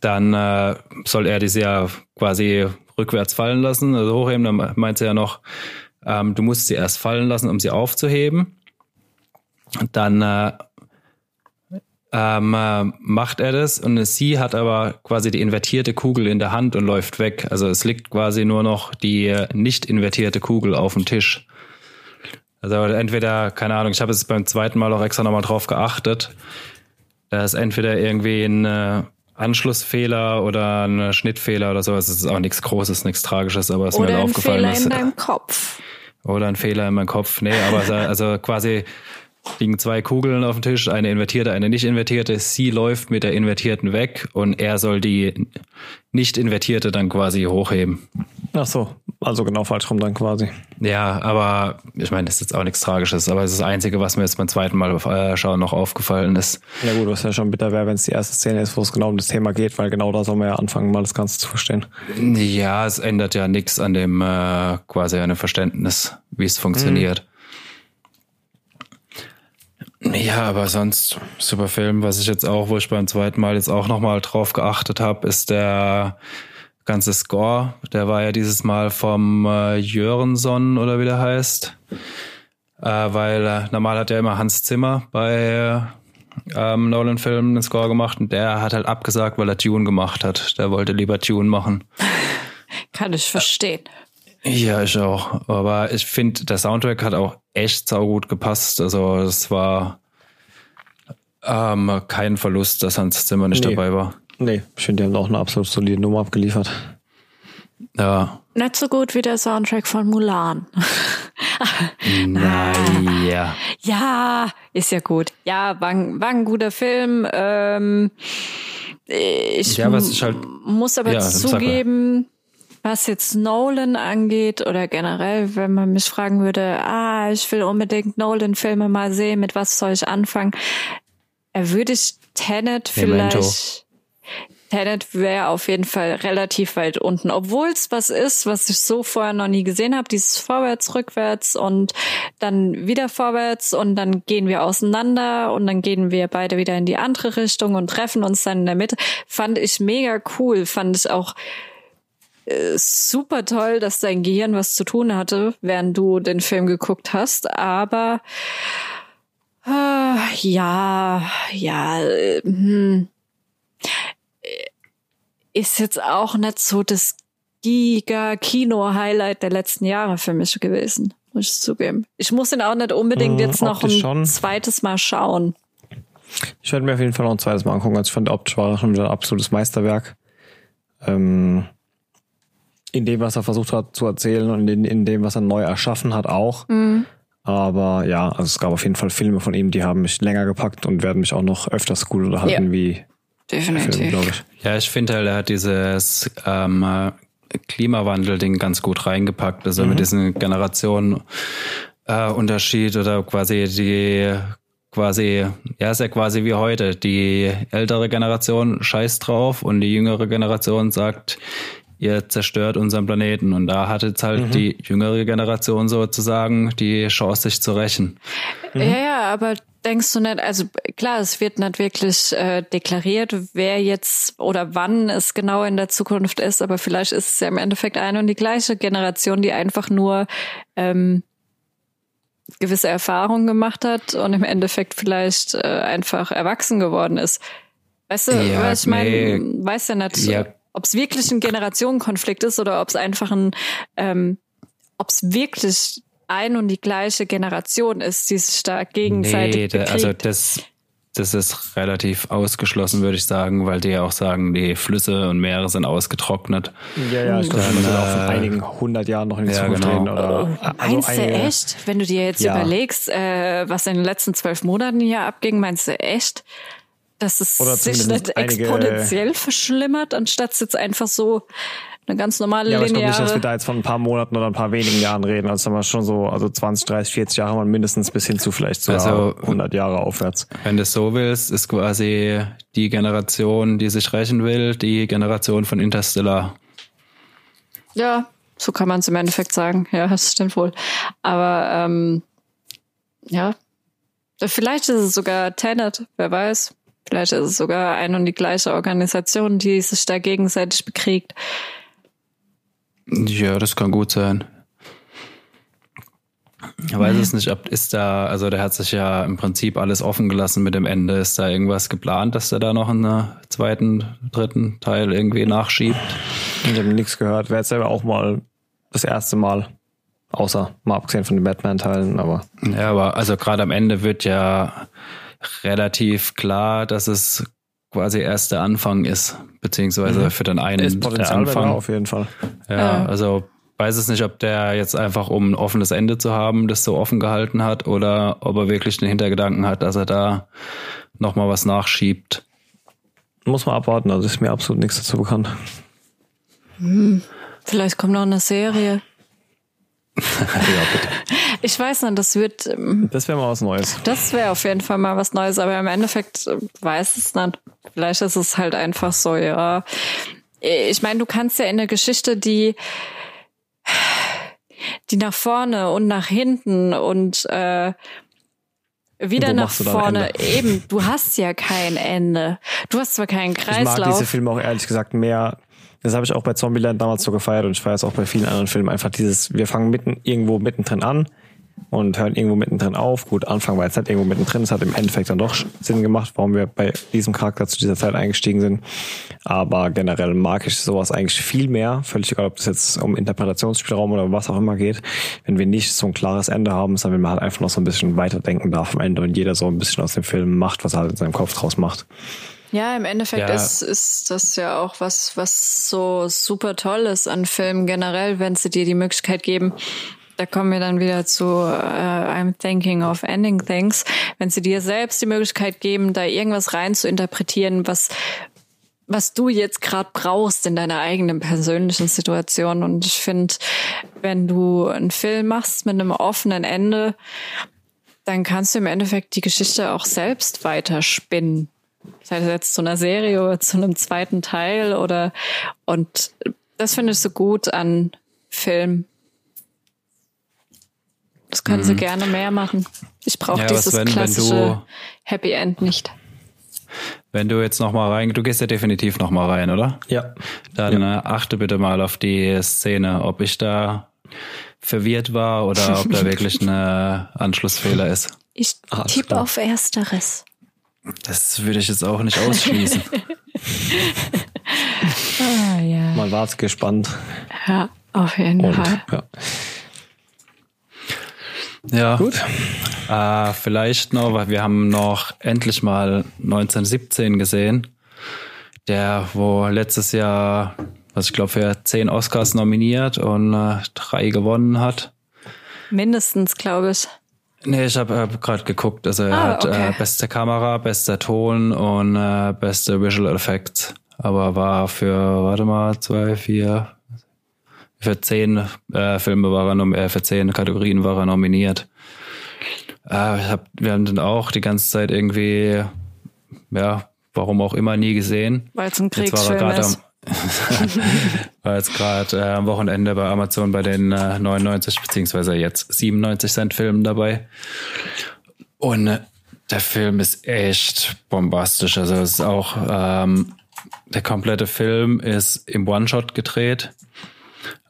dann äh, soll er diese ja quasi rückwärts fallen lassen, also hochheben. Dann meint sie ja noch, ähm, du musst sie erst fallen lassen, um sie aufzuheben. Dann äh, ähm, äh, macht er das und sie hat aber quasi die invertierte Kugel in der Hand und läuft weg. Also es liegt quasi nur noch die äh, nicht invertierte Kugel auf dem Tisch. Also entweder, keine Ahnung, ich habe jetzt beim zweiten Mal auch extra nochmal drauf geachtet. Da ist entweder irgendwie ein äh, Anschlussfehler oder ein Schnittfehler oder sowas. Es ist auch nichts Großes, nichts Tragisches, aber es ist mir aufgefallen. Fehler in deinem Kopf. Oder ein Fehler in meinem Kopf. Nee, aber also quasi liegen zwei Kugeln auf dem Tisch, eine invertierte, eine nicht invertierte. Sie läuft mit der invertierten weg und er soll die nicht invertierte dann quasi hochheben. Ach so, also genau falsch rum dann quasi. Ja, aber ich meine, das ist jetzt auch nichts Tragisches, aber es ist das Einzige, was mir jetzt beim zweiten Mal äh, schauen noch aufgefallen ist. Ja gut, was ja schon bitter wäre, wenn es die erste Szene ist, wo es genau um das Thema geht, weil genau da soll man ja anfangen, mal das Ganze zu verstehen. Ja, es ändert ja nichts an dem äh, quasi an dem Verständnis, wie es funktioniert. Mhm. Ja, aber sonst super Film. Was ich jetzt auch, wo ich beim zweiten Mal jetzt auch nochmal drauf geachtet habe, ist der ganze Score. Der war ja dieses Mal vom äh, Jörensson oder wie der heißt. Äh, weil äh, normal hat ja immer Hans Zimmer bei ähm, Nolan-Filmen den Score gemacht und der hat halt abgesagt, weil er Tune gemacht hat. Der wollte lieber Tune machen. Kann ich verstehen. Ja, ich auch. Aber ich finde, der Soundtrack hat auch echt saugut gepasst. Also es war ähm, kein Verlust, dass Hans Zimmer nicht nee. dabei war. Nee, ich finde, die haben auch eine absolut solide Nummer abgeliefert. Ja. Nicht so gut wie der Soundtrack von Mulan. naja. Ja, ist ja gut. Ja, war, war ein guter Film. Ähm, ich ja, halt, muss aber ja, zugeben, was jetzt Nolan angeht oder generell, wenn man mich fragen würde, ah, ich will unbedingt Nolan-Filme mal sehen, mit was soll ich anfangen? Würde ich Tenet vielleicht Tenet wäre auf jeden Fall relativ weit unten, obwohl es was ist, was ich so vorher noch nie gesehen habe, dieses vorwärts, rückwärts und dann wieder vorwärts und dann gehen wir auseinander und dann gehen wir beide wieder in die andere Richtung und treffen uns dann in der Mitte. Fand ich mega cool, fand ich auch super toll, dass dein Gehirn was zu tun hatte, während du den Film geguckt hast, aber äh, ja, ja, äh, hm ist jetzt auch nicht so das Giga-Kino-Highlight der letzten Jahre für mich gewesen, muss ich zugeben. Ich muss ihn auch nicht unbedingt äh, jetzt noch ein schon. zweites Mal schauen. Ich werde mir auf jeden Fall noch ein zweites Mal angucken. Also ich fand optisch war schon wieder ein absolutes Meisterwerk. Ähm, in dem, was er versucht hat zu erzählen und in, in dem, was er neu erschaffen hat, auch. Mhm. Aber ja, also es gab auf jeden Fall Filme von ihm, die haben mich länger gepackt und werden mich auch noch öfters gut unterhalten ja. wie Definitiv. Film, ich. Ja, ich finde halt, er hat dieses ähm, Klimawandel-Ding ganz gut reingepackt. Also mhm. mit diesem Generationenunterschied äh, oder quasi die quasi, ja, ist ja quasi wie heute. Die ältere Generation scheißt drauf und die jüngere Generation sagt, ihr zerstört unseren Planeten. Und da hat jetzt halt mhm. die jüngere Generation sozusagen die Chance, sich zu rächen. Mhm. Ja, ja, aber denkst du nicht, also klar, es wird nicht wirklich äh, deklariert, wer jetzt oder wann es genau in der Zukunft ist, aber vielleicht ist es ja im Endeffekt eine und die gleiche Generation, die einfach nur ähm, gewisse Erfahrungen gemacht hat und im Endeffekt vielleicht äh, einfach erwachsen geworden ist. Weißt du, ja, was ich meine, nee, weiß ja nicht, ja. Ob es wirklich ein Generationenkonflikt ist oder ob es einfach ein, ähm, ob es wirklich ein und die gleiche Generation ist, die sich da gegenseitig nee, also das das ist relativ ausgeschlossen, würde ich sagen, weil die ja auch sagen, die Flüsse und Meere sind ausgetrocknet. Ja, ja, ich glaube, wir sind auch von einigen hundert Jahren noch in die ja, Zukunft genau. reden. Oder, oh, also meinst einige, du echt? Wenn du dir jetzt ja. überlegst, äh, was in den letzten zwölf Monaten hier abging, meinst du echt, dass es sich nicht exponentiell verschlimmert, anstatt es jetzt einfach so eine ganz normale ja, aber ich glaube nicht, dass wir da jetzt von ein paar Monaten oder ein paar wenigen Jahren reden. Also haben wir schon so, also 20, 30, 40 Jahre mal mindestens bis hin zu vielleicht sogar also, 100 Jahre aufwärts. Wenn du es so willst, ist quasi die Generation, die sich rächen will, die Generation von Interstellar. Ja, so kann man es im Endeffekt sagen. Ja, das stimmt wohl. Aber ähm, ja, vielleicht ist es sogar Tenet, wer weiß. Vielleicht ist es sogar ein und die gleiche Organisation, die sich da gegenseitig bekriegt. Ja, das kann gut sein. Ich weiß es nicht, ob ist da, also der hat sich ja im Prinzip alles offen gelassen mit dem Ende. Ist da irgendwas geplant, dass er da noch einen zweiten, dritten Teil irgendwie nachschiebt? Ich habe nichts gehört. Wäre jetzt selber auch mal das erste Mal. Außer mal abgesehen von den Batman-Teilen, aber. Ja, aber also gerade am Ende wird ja relativ klar, dass es quasi erst der Anfang ist, beziehungsweise mhm. für den einen ist Potenzial der Anfang. auf jeden Fall. Ja, ja, also weiß es nicht, ob der jetzt einfach, um ein offenes Ende zu haben, das so offen gehalten hat oder ob er wirklich den Hintergedanken hat, dass er da nochmal was nachschiebt. Muss man abwarten, also ist mir absolut nichts dazu bekannt. Hm, vielleicht kommt noch eine Serie. ja, bitte. Ich weiß nicht, das wird. Ähm, das wäre mal was Neues. Das wäre auf jeden Fall mal was Neues, aber im Endeffekt äh, weiß es nicht. Vielleicht ist es halt einfach so, ja. Ich meine, du kannst ja in der Geschichte, die die nach vorne und nach hinten und äh, wieder nach vorne. Eben, du hast ja kein Ende. Du hast zwar keinen Kreislauf. Ich mag diese Filme auch ehrlich gesagt mehr das habe ich auch bei Zombieland damals so gefeiert und ich feiere es auch bei vielen anderen Filmen. Einfach dieses, wir fangen mitten irgendwo mittendrin an und hören irgendwo mittendrin auf. Gut, Anfang war jetzt nicht irgendwo mittendrin. Es hat im Endeffekt dann doch Sinn gemacht, warum wir bei diesem Charakter zu dieser Zeit eingestiegen sind. Aber generell mag ich sowas eigentlich viel mehr. Völlig egal, ob das jetzt um Interpretationsspielraum oder was auch immer geht. Wenn wir nicht so ein klares Ende haben, sondern wenn man halt einfach noch so ein bisschen weiterdenken darf am Ende und jeder so ein bisschen aus dem Film macht, was er halt in seinem Kopf draus macht. Ja, im Endeffekt ja. Ist, ist das ja auch was, was so super toll ist an Filmen generell, wenn sie dir die Möglichkeit geben. Da kommen wir dann wieder zu uh, I'm thinking of ending things. Wenn sie dir selbst die Möglichkeit geben, da irgendwas rein zu interpretieren, was was du jetzt gerade brauchst in deiner eigenen persönlichen Situation. Und ich finde, wenn du einen Film machst mit einem offenen Ende, dann kannst du im Endeffekt die Geschichte auch selbst weiterspinnen sei das jetzt zu einer Serie oder zu einem zweiten Teil oder und das finde ich so gut an Film. Das können mhm. sie gerne mehr machen. Ich brauche ja, dieses wenn, klassische wenn du, Happy End nicht. Wenn du jetzt noch mal rein, du gehst ja definitiv noch mal rein, oder? Ja. Dann ja. Äh, achte bitte mal auf die Szene, ob ich da verwirrt war oder ob da wirklich ein Anschlussfehler ist. Ich tippe auf Ersteres. Das würde ich jetzt auch nicht ausschließen. ah, ja. Man war gespannt. Ja, auf jeden Und, Fall. Ja. Ja, gut. Äh, vielleicht noch, weil wir haben noch endlich mal 1917 gesehen, der wo letztes Jahr, was ich glaube, für zehn Oscars nominiert und äh, drei gewonnen hat. Mindestens, glaube ich. Nee, ich habe hab gerade geguckt. Also er ah, hat okay. äh, beste Kamera, bester Ton und äh, beste Visual Effects. Aber war für, warte mal, zwei, vier, für zehn äh, Filme war er äh, für zehn Kategorien war er nominiert. Äh, ich hab, wir haben den auch die ganze Zeit irgendwie, ja, warum auch immer nie gesehen. Weil es ein Kriegsfilm ist. Am, War jetzt gerade äh, am Wochenende bei Amazon bei den äh, 99 beziehungsweise jetzt 97 Cent Filmen dabei. Und äh, der Film ist echt bombastisch. Also es ist auch ähm, der komplette Film ist im One-Shot gedreht.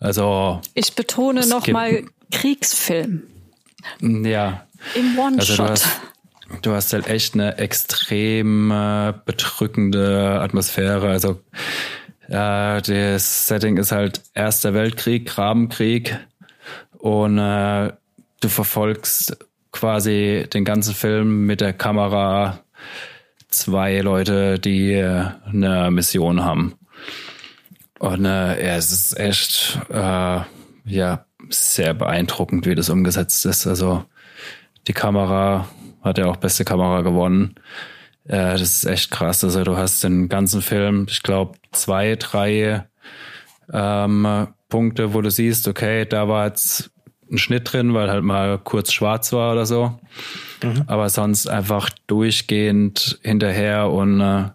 Also ich betone nochmal Kriegsfilm. Ja. Im One-Shot. Also du, hast, halt echt eine extrem bedrückende Atmosphäre. Also ja, das Setting ist halt Erster Weltkrieg, Grabenkrieg und äh, du verfolgst quasi den ganzen Film mit der Kamera zwei Leute, die äh, eine Mission haben. Und äh, ja, es ist echt äh, ja sehr beeindruckend, wie das umgesetzt ist. Also die Kamera hat ja auch beste Kamera gewonnen. Äh, das ist echt krass. Also du hast den ganzen Film, ich glaube, zwei, drei ähm, Punkte, wo du siehst, okay, da war jetzt ein Schnitt drin, weil halt mal kurz schwarz war oder so. Mhm. Aber sonst einfach durchgehend hinterher und äh,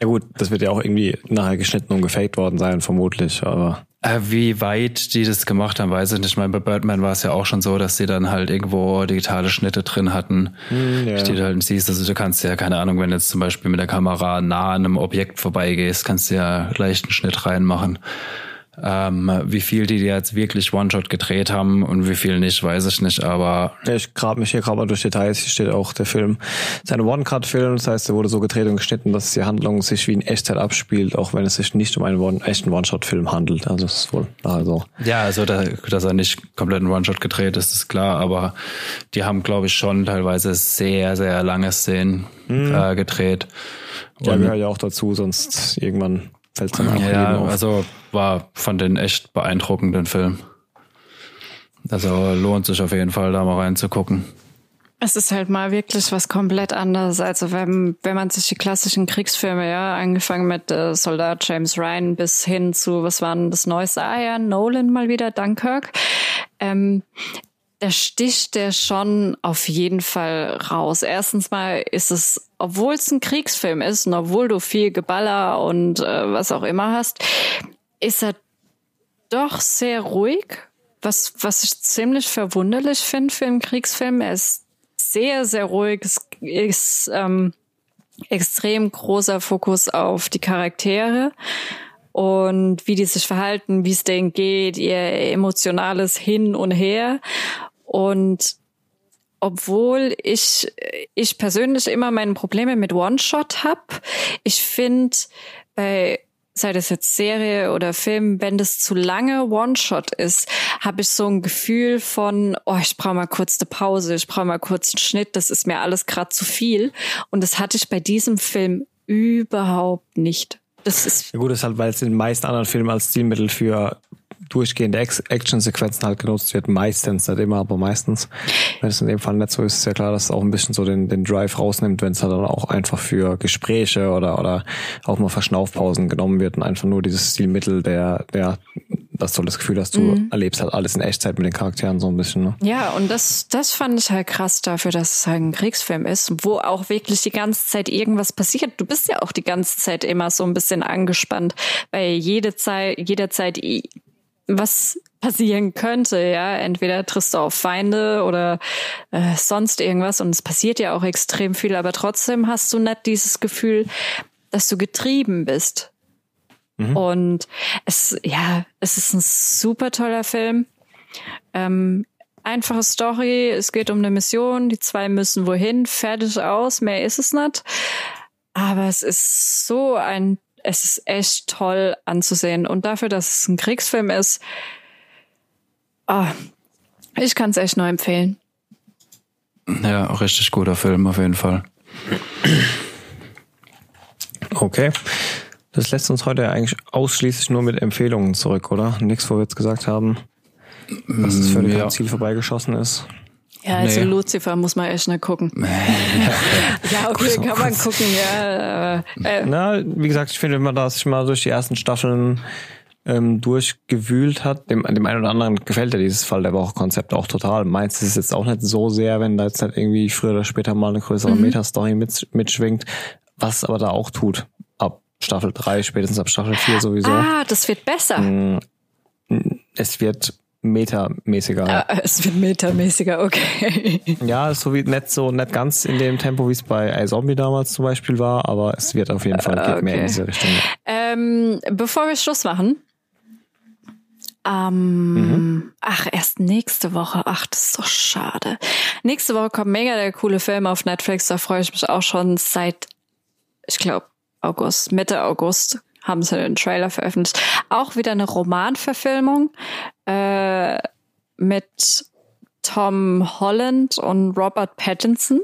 ja gut, das wird ja auch irgendwie nachher geschnitten und gefaked worden sein, vermutlich, aber. Äh, wie weit die das gemacht haben, weiß ich nicht. Ich meine, bei Birdman war es ja auch schon so, dass sie dann halt irgendwo digitale Schnitte drin hatten, hm, ja. die du halt siehst. Also du kannst ja, keine Ahnung, wenn du jetzt zum Beispiel mit der Kamera nah an einem Objekt vorbeigehst, kannst du ja leicht einen Schnitt reinmachen. Ähm, wie viel die jetzt wirklich One-Shot gedreht haben und wie viel nicht, weiß ich nicht, aber. Ja, ich grab mich hier gerade mal durch Details. Hier steht auch der Film. Es ist ein One-Cut-Film, das heißt, er wurde so gedreht und geschnitten, dass die Handlung sich wie in Echtzeit abspielt, auch wenn es sich nicht um einen One echten One-Shot-Film handelt. Also das ist wohl also. Ja, also da, dass er nicht komplett einen One-Shot gedreht ist, ist klar, aber die haben, glaube ich, schon teilweise sehr, sehr lange Szenen hm. äh, gedreht. Ja, gehört ja auch dazu, sonst irgendwann fällt dann auch Ja, also war von den echt beeindruckenden Film. Also lohnt sich auf jeden Fall, da mal reinzugucken. Es ist halt mal wirklich was komplett anderes. Also wenn, wenn man sich die klassischen Kriegsfilme, ja, angefangen mit äh, Soldat James Ryan bis hin zu, was war denn das Neueste? Ah ja, Nolan mal wieder, Dunkirk. Ähm, da sticht der schon auf jeden Fall raus. Erstens mal ist es, obwohl es ein Kriegsfilm ist und obwohl du viel Geballer und äh, was auch immer hast, ist er doch sehr ruhig, was, was ich ziemlich verwunderlich finde für einen Kriegsfilm. Er ist sehr, sehr ruhig. Es ist ähm, extrem großer Fokus auf die Charaktere und wie die sich verhalten, wie es denen geht, ihr emotionales Hin und Her. Und obwohl ich, ich persönlich immer meine Probleme mit One-Shot hab, ich finde bei sei das jetzt Serie oder Film, wenn das zu lange One-Shot ist, habe ich so ein Gefühl von, oh, ich brauche mal kurz eine Pause, ich brauche mal kurz einen Schnitt, das ist mir alles gerade zu viel. Und das hatte ich bei diesem Film überhaupt nicht. Das ist ja gut, das ist halt, weil es in den meisten anderen Filmen als Stilmittel für durchgehende Action-Sequenzen halt genutzt wird. Meistens, nicht immer, aber meistens. Wenn es in dem Fall nicht so ist, ist ja klar, dass es auch ein bisschen so den, den Drive rausnimmt, wenn es halt dann auch einfach für Gespräche oder, oder auch mal Verschnaufpausen genommen wird und einfach nur dieses Stilmittel der, der dass du das Gefühl hast, du mhm. erlebst halt alles in Echtzeit mit den Charakteren so ein bisschen. Ne? Ja, und das, das fand ich halt krass dafür, dass es halt ein Kriegsfilm ist, wo auch wirklich die ganze Zeit irgendwas passiert. Du bist ja auch die ganze Zeit immer so ein bisschen angespannt, weil jede Zeit, jederzeit was passieren könnte, ja. Entweder triffst du auf Feinde oder äh, sonst irgendwas und es passiert ja auch extrem viel, aber trotzdem hast du nicht dieses Gefühl, dass du getrieben bist. Mhm. Und es, ja, es ist ein super toller Film. Ähm, einfache Story, es geht um eine Mission, die zwei müssen wohin, fertig aus, mehr ist es nicht. Aber es ist so ein es ist echt toll anzusehen. Und dafür, dass es ein Kriegsfilm ist, oh, ich kann es echt nur empfehlen. Ja, richtig guter Film auf jeden Fall. Okay. Das lässt uns heute eigentlich ausschließlich nur mit Empfehlungen zurück, oder? Nichts, wo wir jetzt gesagt haben, dass es völlig ja. am Ziel vorbeigeschossen ist. Ja, also nee. Lucifer muss man echt nicht gucken. ja, okay, kann man gucken, ja. Äh, Na, wie gesagt, ich finde, wenn man das mal durch die ersten Staffeln ähm, durchgewühlt hat, dem, dem einen oder anderen gefällt ja dieses Fall der Woche-Konzept auch total. Meins ist es jetzt auch nicht so sehr, wenn da jetzt halt irgendwie früher oder später mal eine größere mhm. Metastory mit, mitschwingt, was aber da auch tut. Ab Staffel 3, spätestens ab Staffel 4 sowieso. Ah, das wird besser. Mm, es wird metamäßiger. Ah, es wird metamäßiger, okay. Ja, so wie nicht so nicht ganz in dem Tempo, wie es bei iZombie damals zum Beispiel war, aber es wird auf jeden Fall geht okay. mehr in diese Richtung. Ähm, bevor wir Schluss machen, Ähm, mhm. Ach, erst nächste Woche. Ach, das ist so schade. Nächste Woche kommt mega der coole Film auf Netflix. Da freue ich mich auch schon seit, ich glaube, August, Mitte August haben sie den Trailer veröffentlicht. Auch wieder eine Romanverfilmung äh, mit Tom Holland und Robert Pattinson.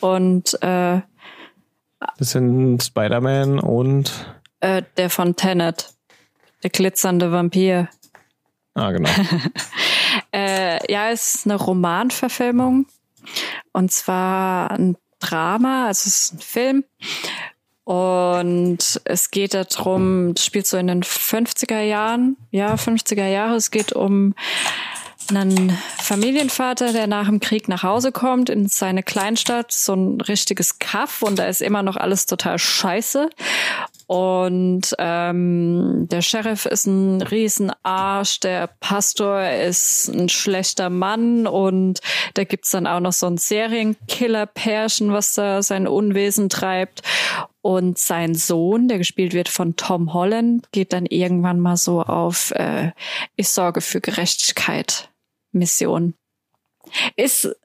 Und äh, das sind Spider-Man und äh, der von Tenet, der glitzernde Vampir. Ah, genau. äh, ja, es ist eine Romanverfilmung. Und zwar ein Drama, also es ist ein Film. Und es geht darum, es spielt so in den 50er Jahren, ja, 50er Jahre. Es geht um einen Familienvater, der nach dem Krieg nach Hause kommt in seine Kleinstadt, so ein richtiges Kaff und da ist immer noch alles total scheiße. Und ähm, der Sheriff ist ein Riesenarsch, der Pastor ist ein schlechter Mann und da gibt's dann auch noch so ein Serienkiller-Pärchen, was da sein Unwesen treibt. Und sein Sohn, der gespielt wird von Tom Holland, geht dann irgendwann mal so auf äh, Ich sorge für Gerechtigkeit Mission. Ist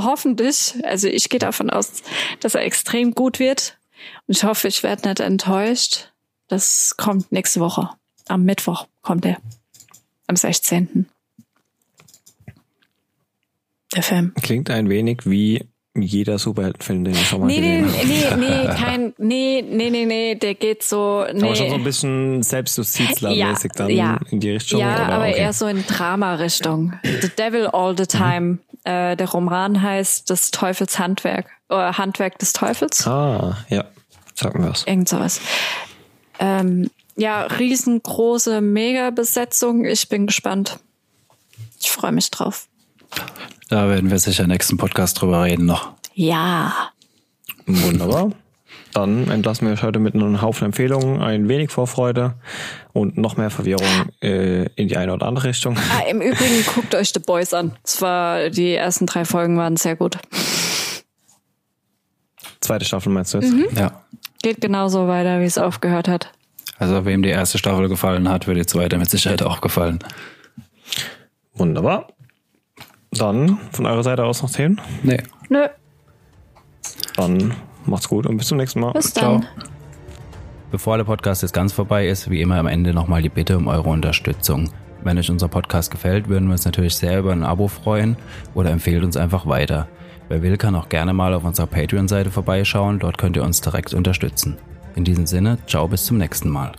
hoffentlich, also ich gehe davon aus, dass er extrem gut wird. Und ich hoffe, ich werde nicht enttäuscht. Das kommt nächste Woche. Am Mittwoch kommt er. Am 16. Der Film. Klingt ein wenig wie jeder Superheldenfilm, den ich schon mal nee, gesehen nee, habe. Nee, nee, kein, nee, nee, nee, nee, der geht so, nee. Aber schon so ein bisschen Selbstjustizler-mäßig ja, dann ja. in die Richtung. Ja, oder? aber okay. eher so in Drama-Richtung. The Devil All the Time. Mhm. Äh, der Roman heißt Das Teufels Handwerk. Oder Handwerk des Teufels. Ah, ja. Sag mir was. Irgend sowas. Ähm, ja, riesengroße Mega-Besetzung. Ich bin gespannt. Ich freue mich drauf. Da werden wir sicher im nächsten Podcast drüber reden noch. Ja. Wunderbar. Dann entlassen wir euch heute mit einem Haufen Empfehlungen, ein wenig Vorfreude und noch mehr Verwirrung äh, in die eine oder andere Richtung. Ah, Im Übrigen guckt euch The Boys an. Zwar die ersten drei Folgen waren sehr gut. Zweite Staffel meinst du jetzt? Mhm. Ja. Geht genauso weiter, wie es aufgehört hat. Also wem die erste Staffel gefallen hat, wird die zweite mit Sicherheit auch gefallen. Wunderbar. Dann von eurer Seite aus noch Themen? Nee. Nö. Dann macht's gut und bis zum nächsten Mal. Bis dann. Ciao. Bevor der Podcast jetzt ganz vorbei ist, wie immer am Ende nochmal die Bitte um eure Unterstützung. Wenn euch unser Podcast gefällt, würden wir uns natürlich sehr über ein Abo freuen oder empfehlt uns einfach weiter. Wer will, kann auch gerne mal auf unserer Patreon-Seite vorbeischauen, dort könnt ihr uns direkt unterstützen. In diesem Sinne, ciao bis zum nächsten Mal.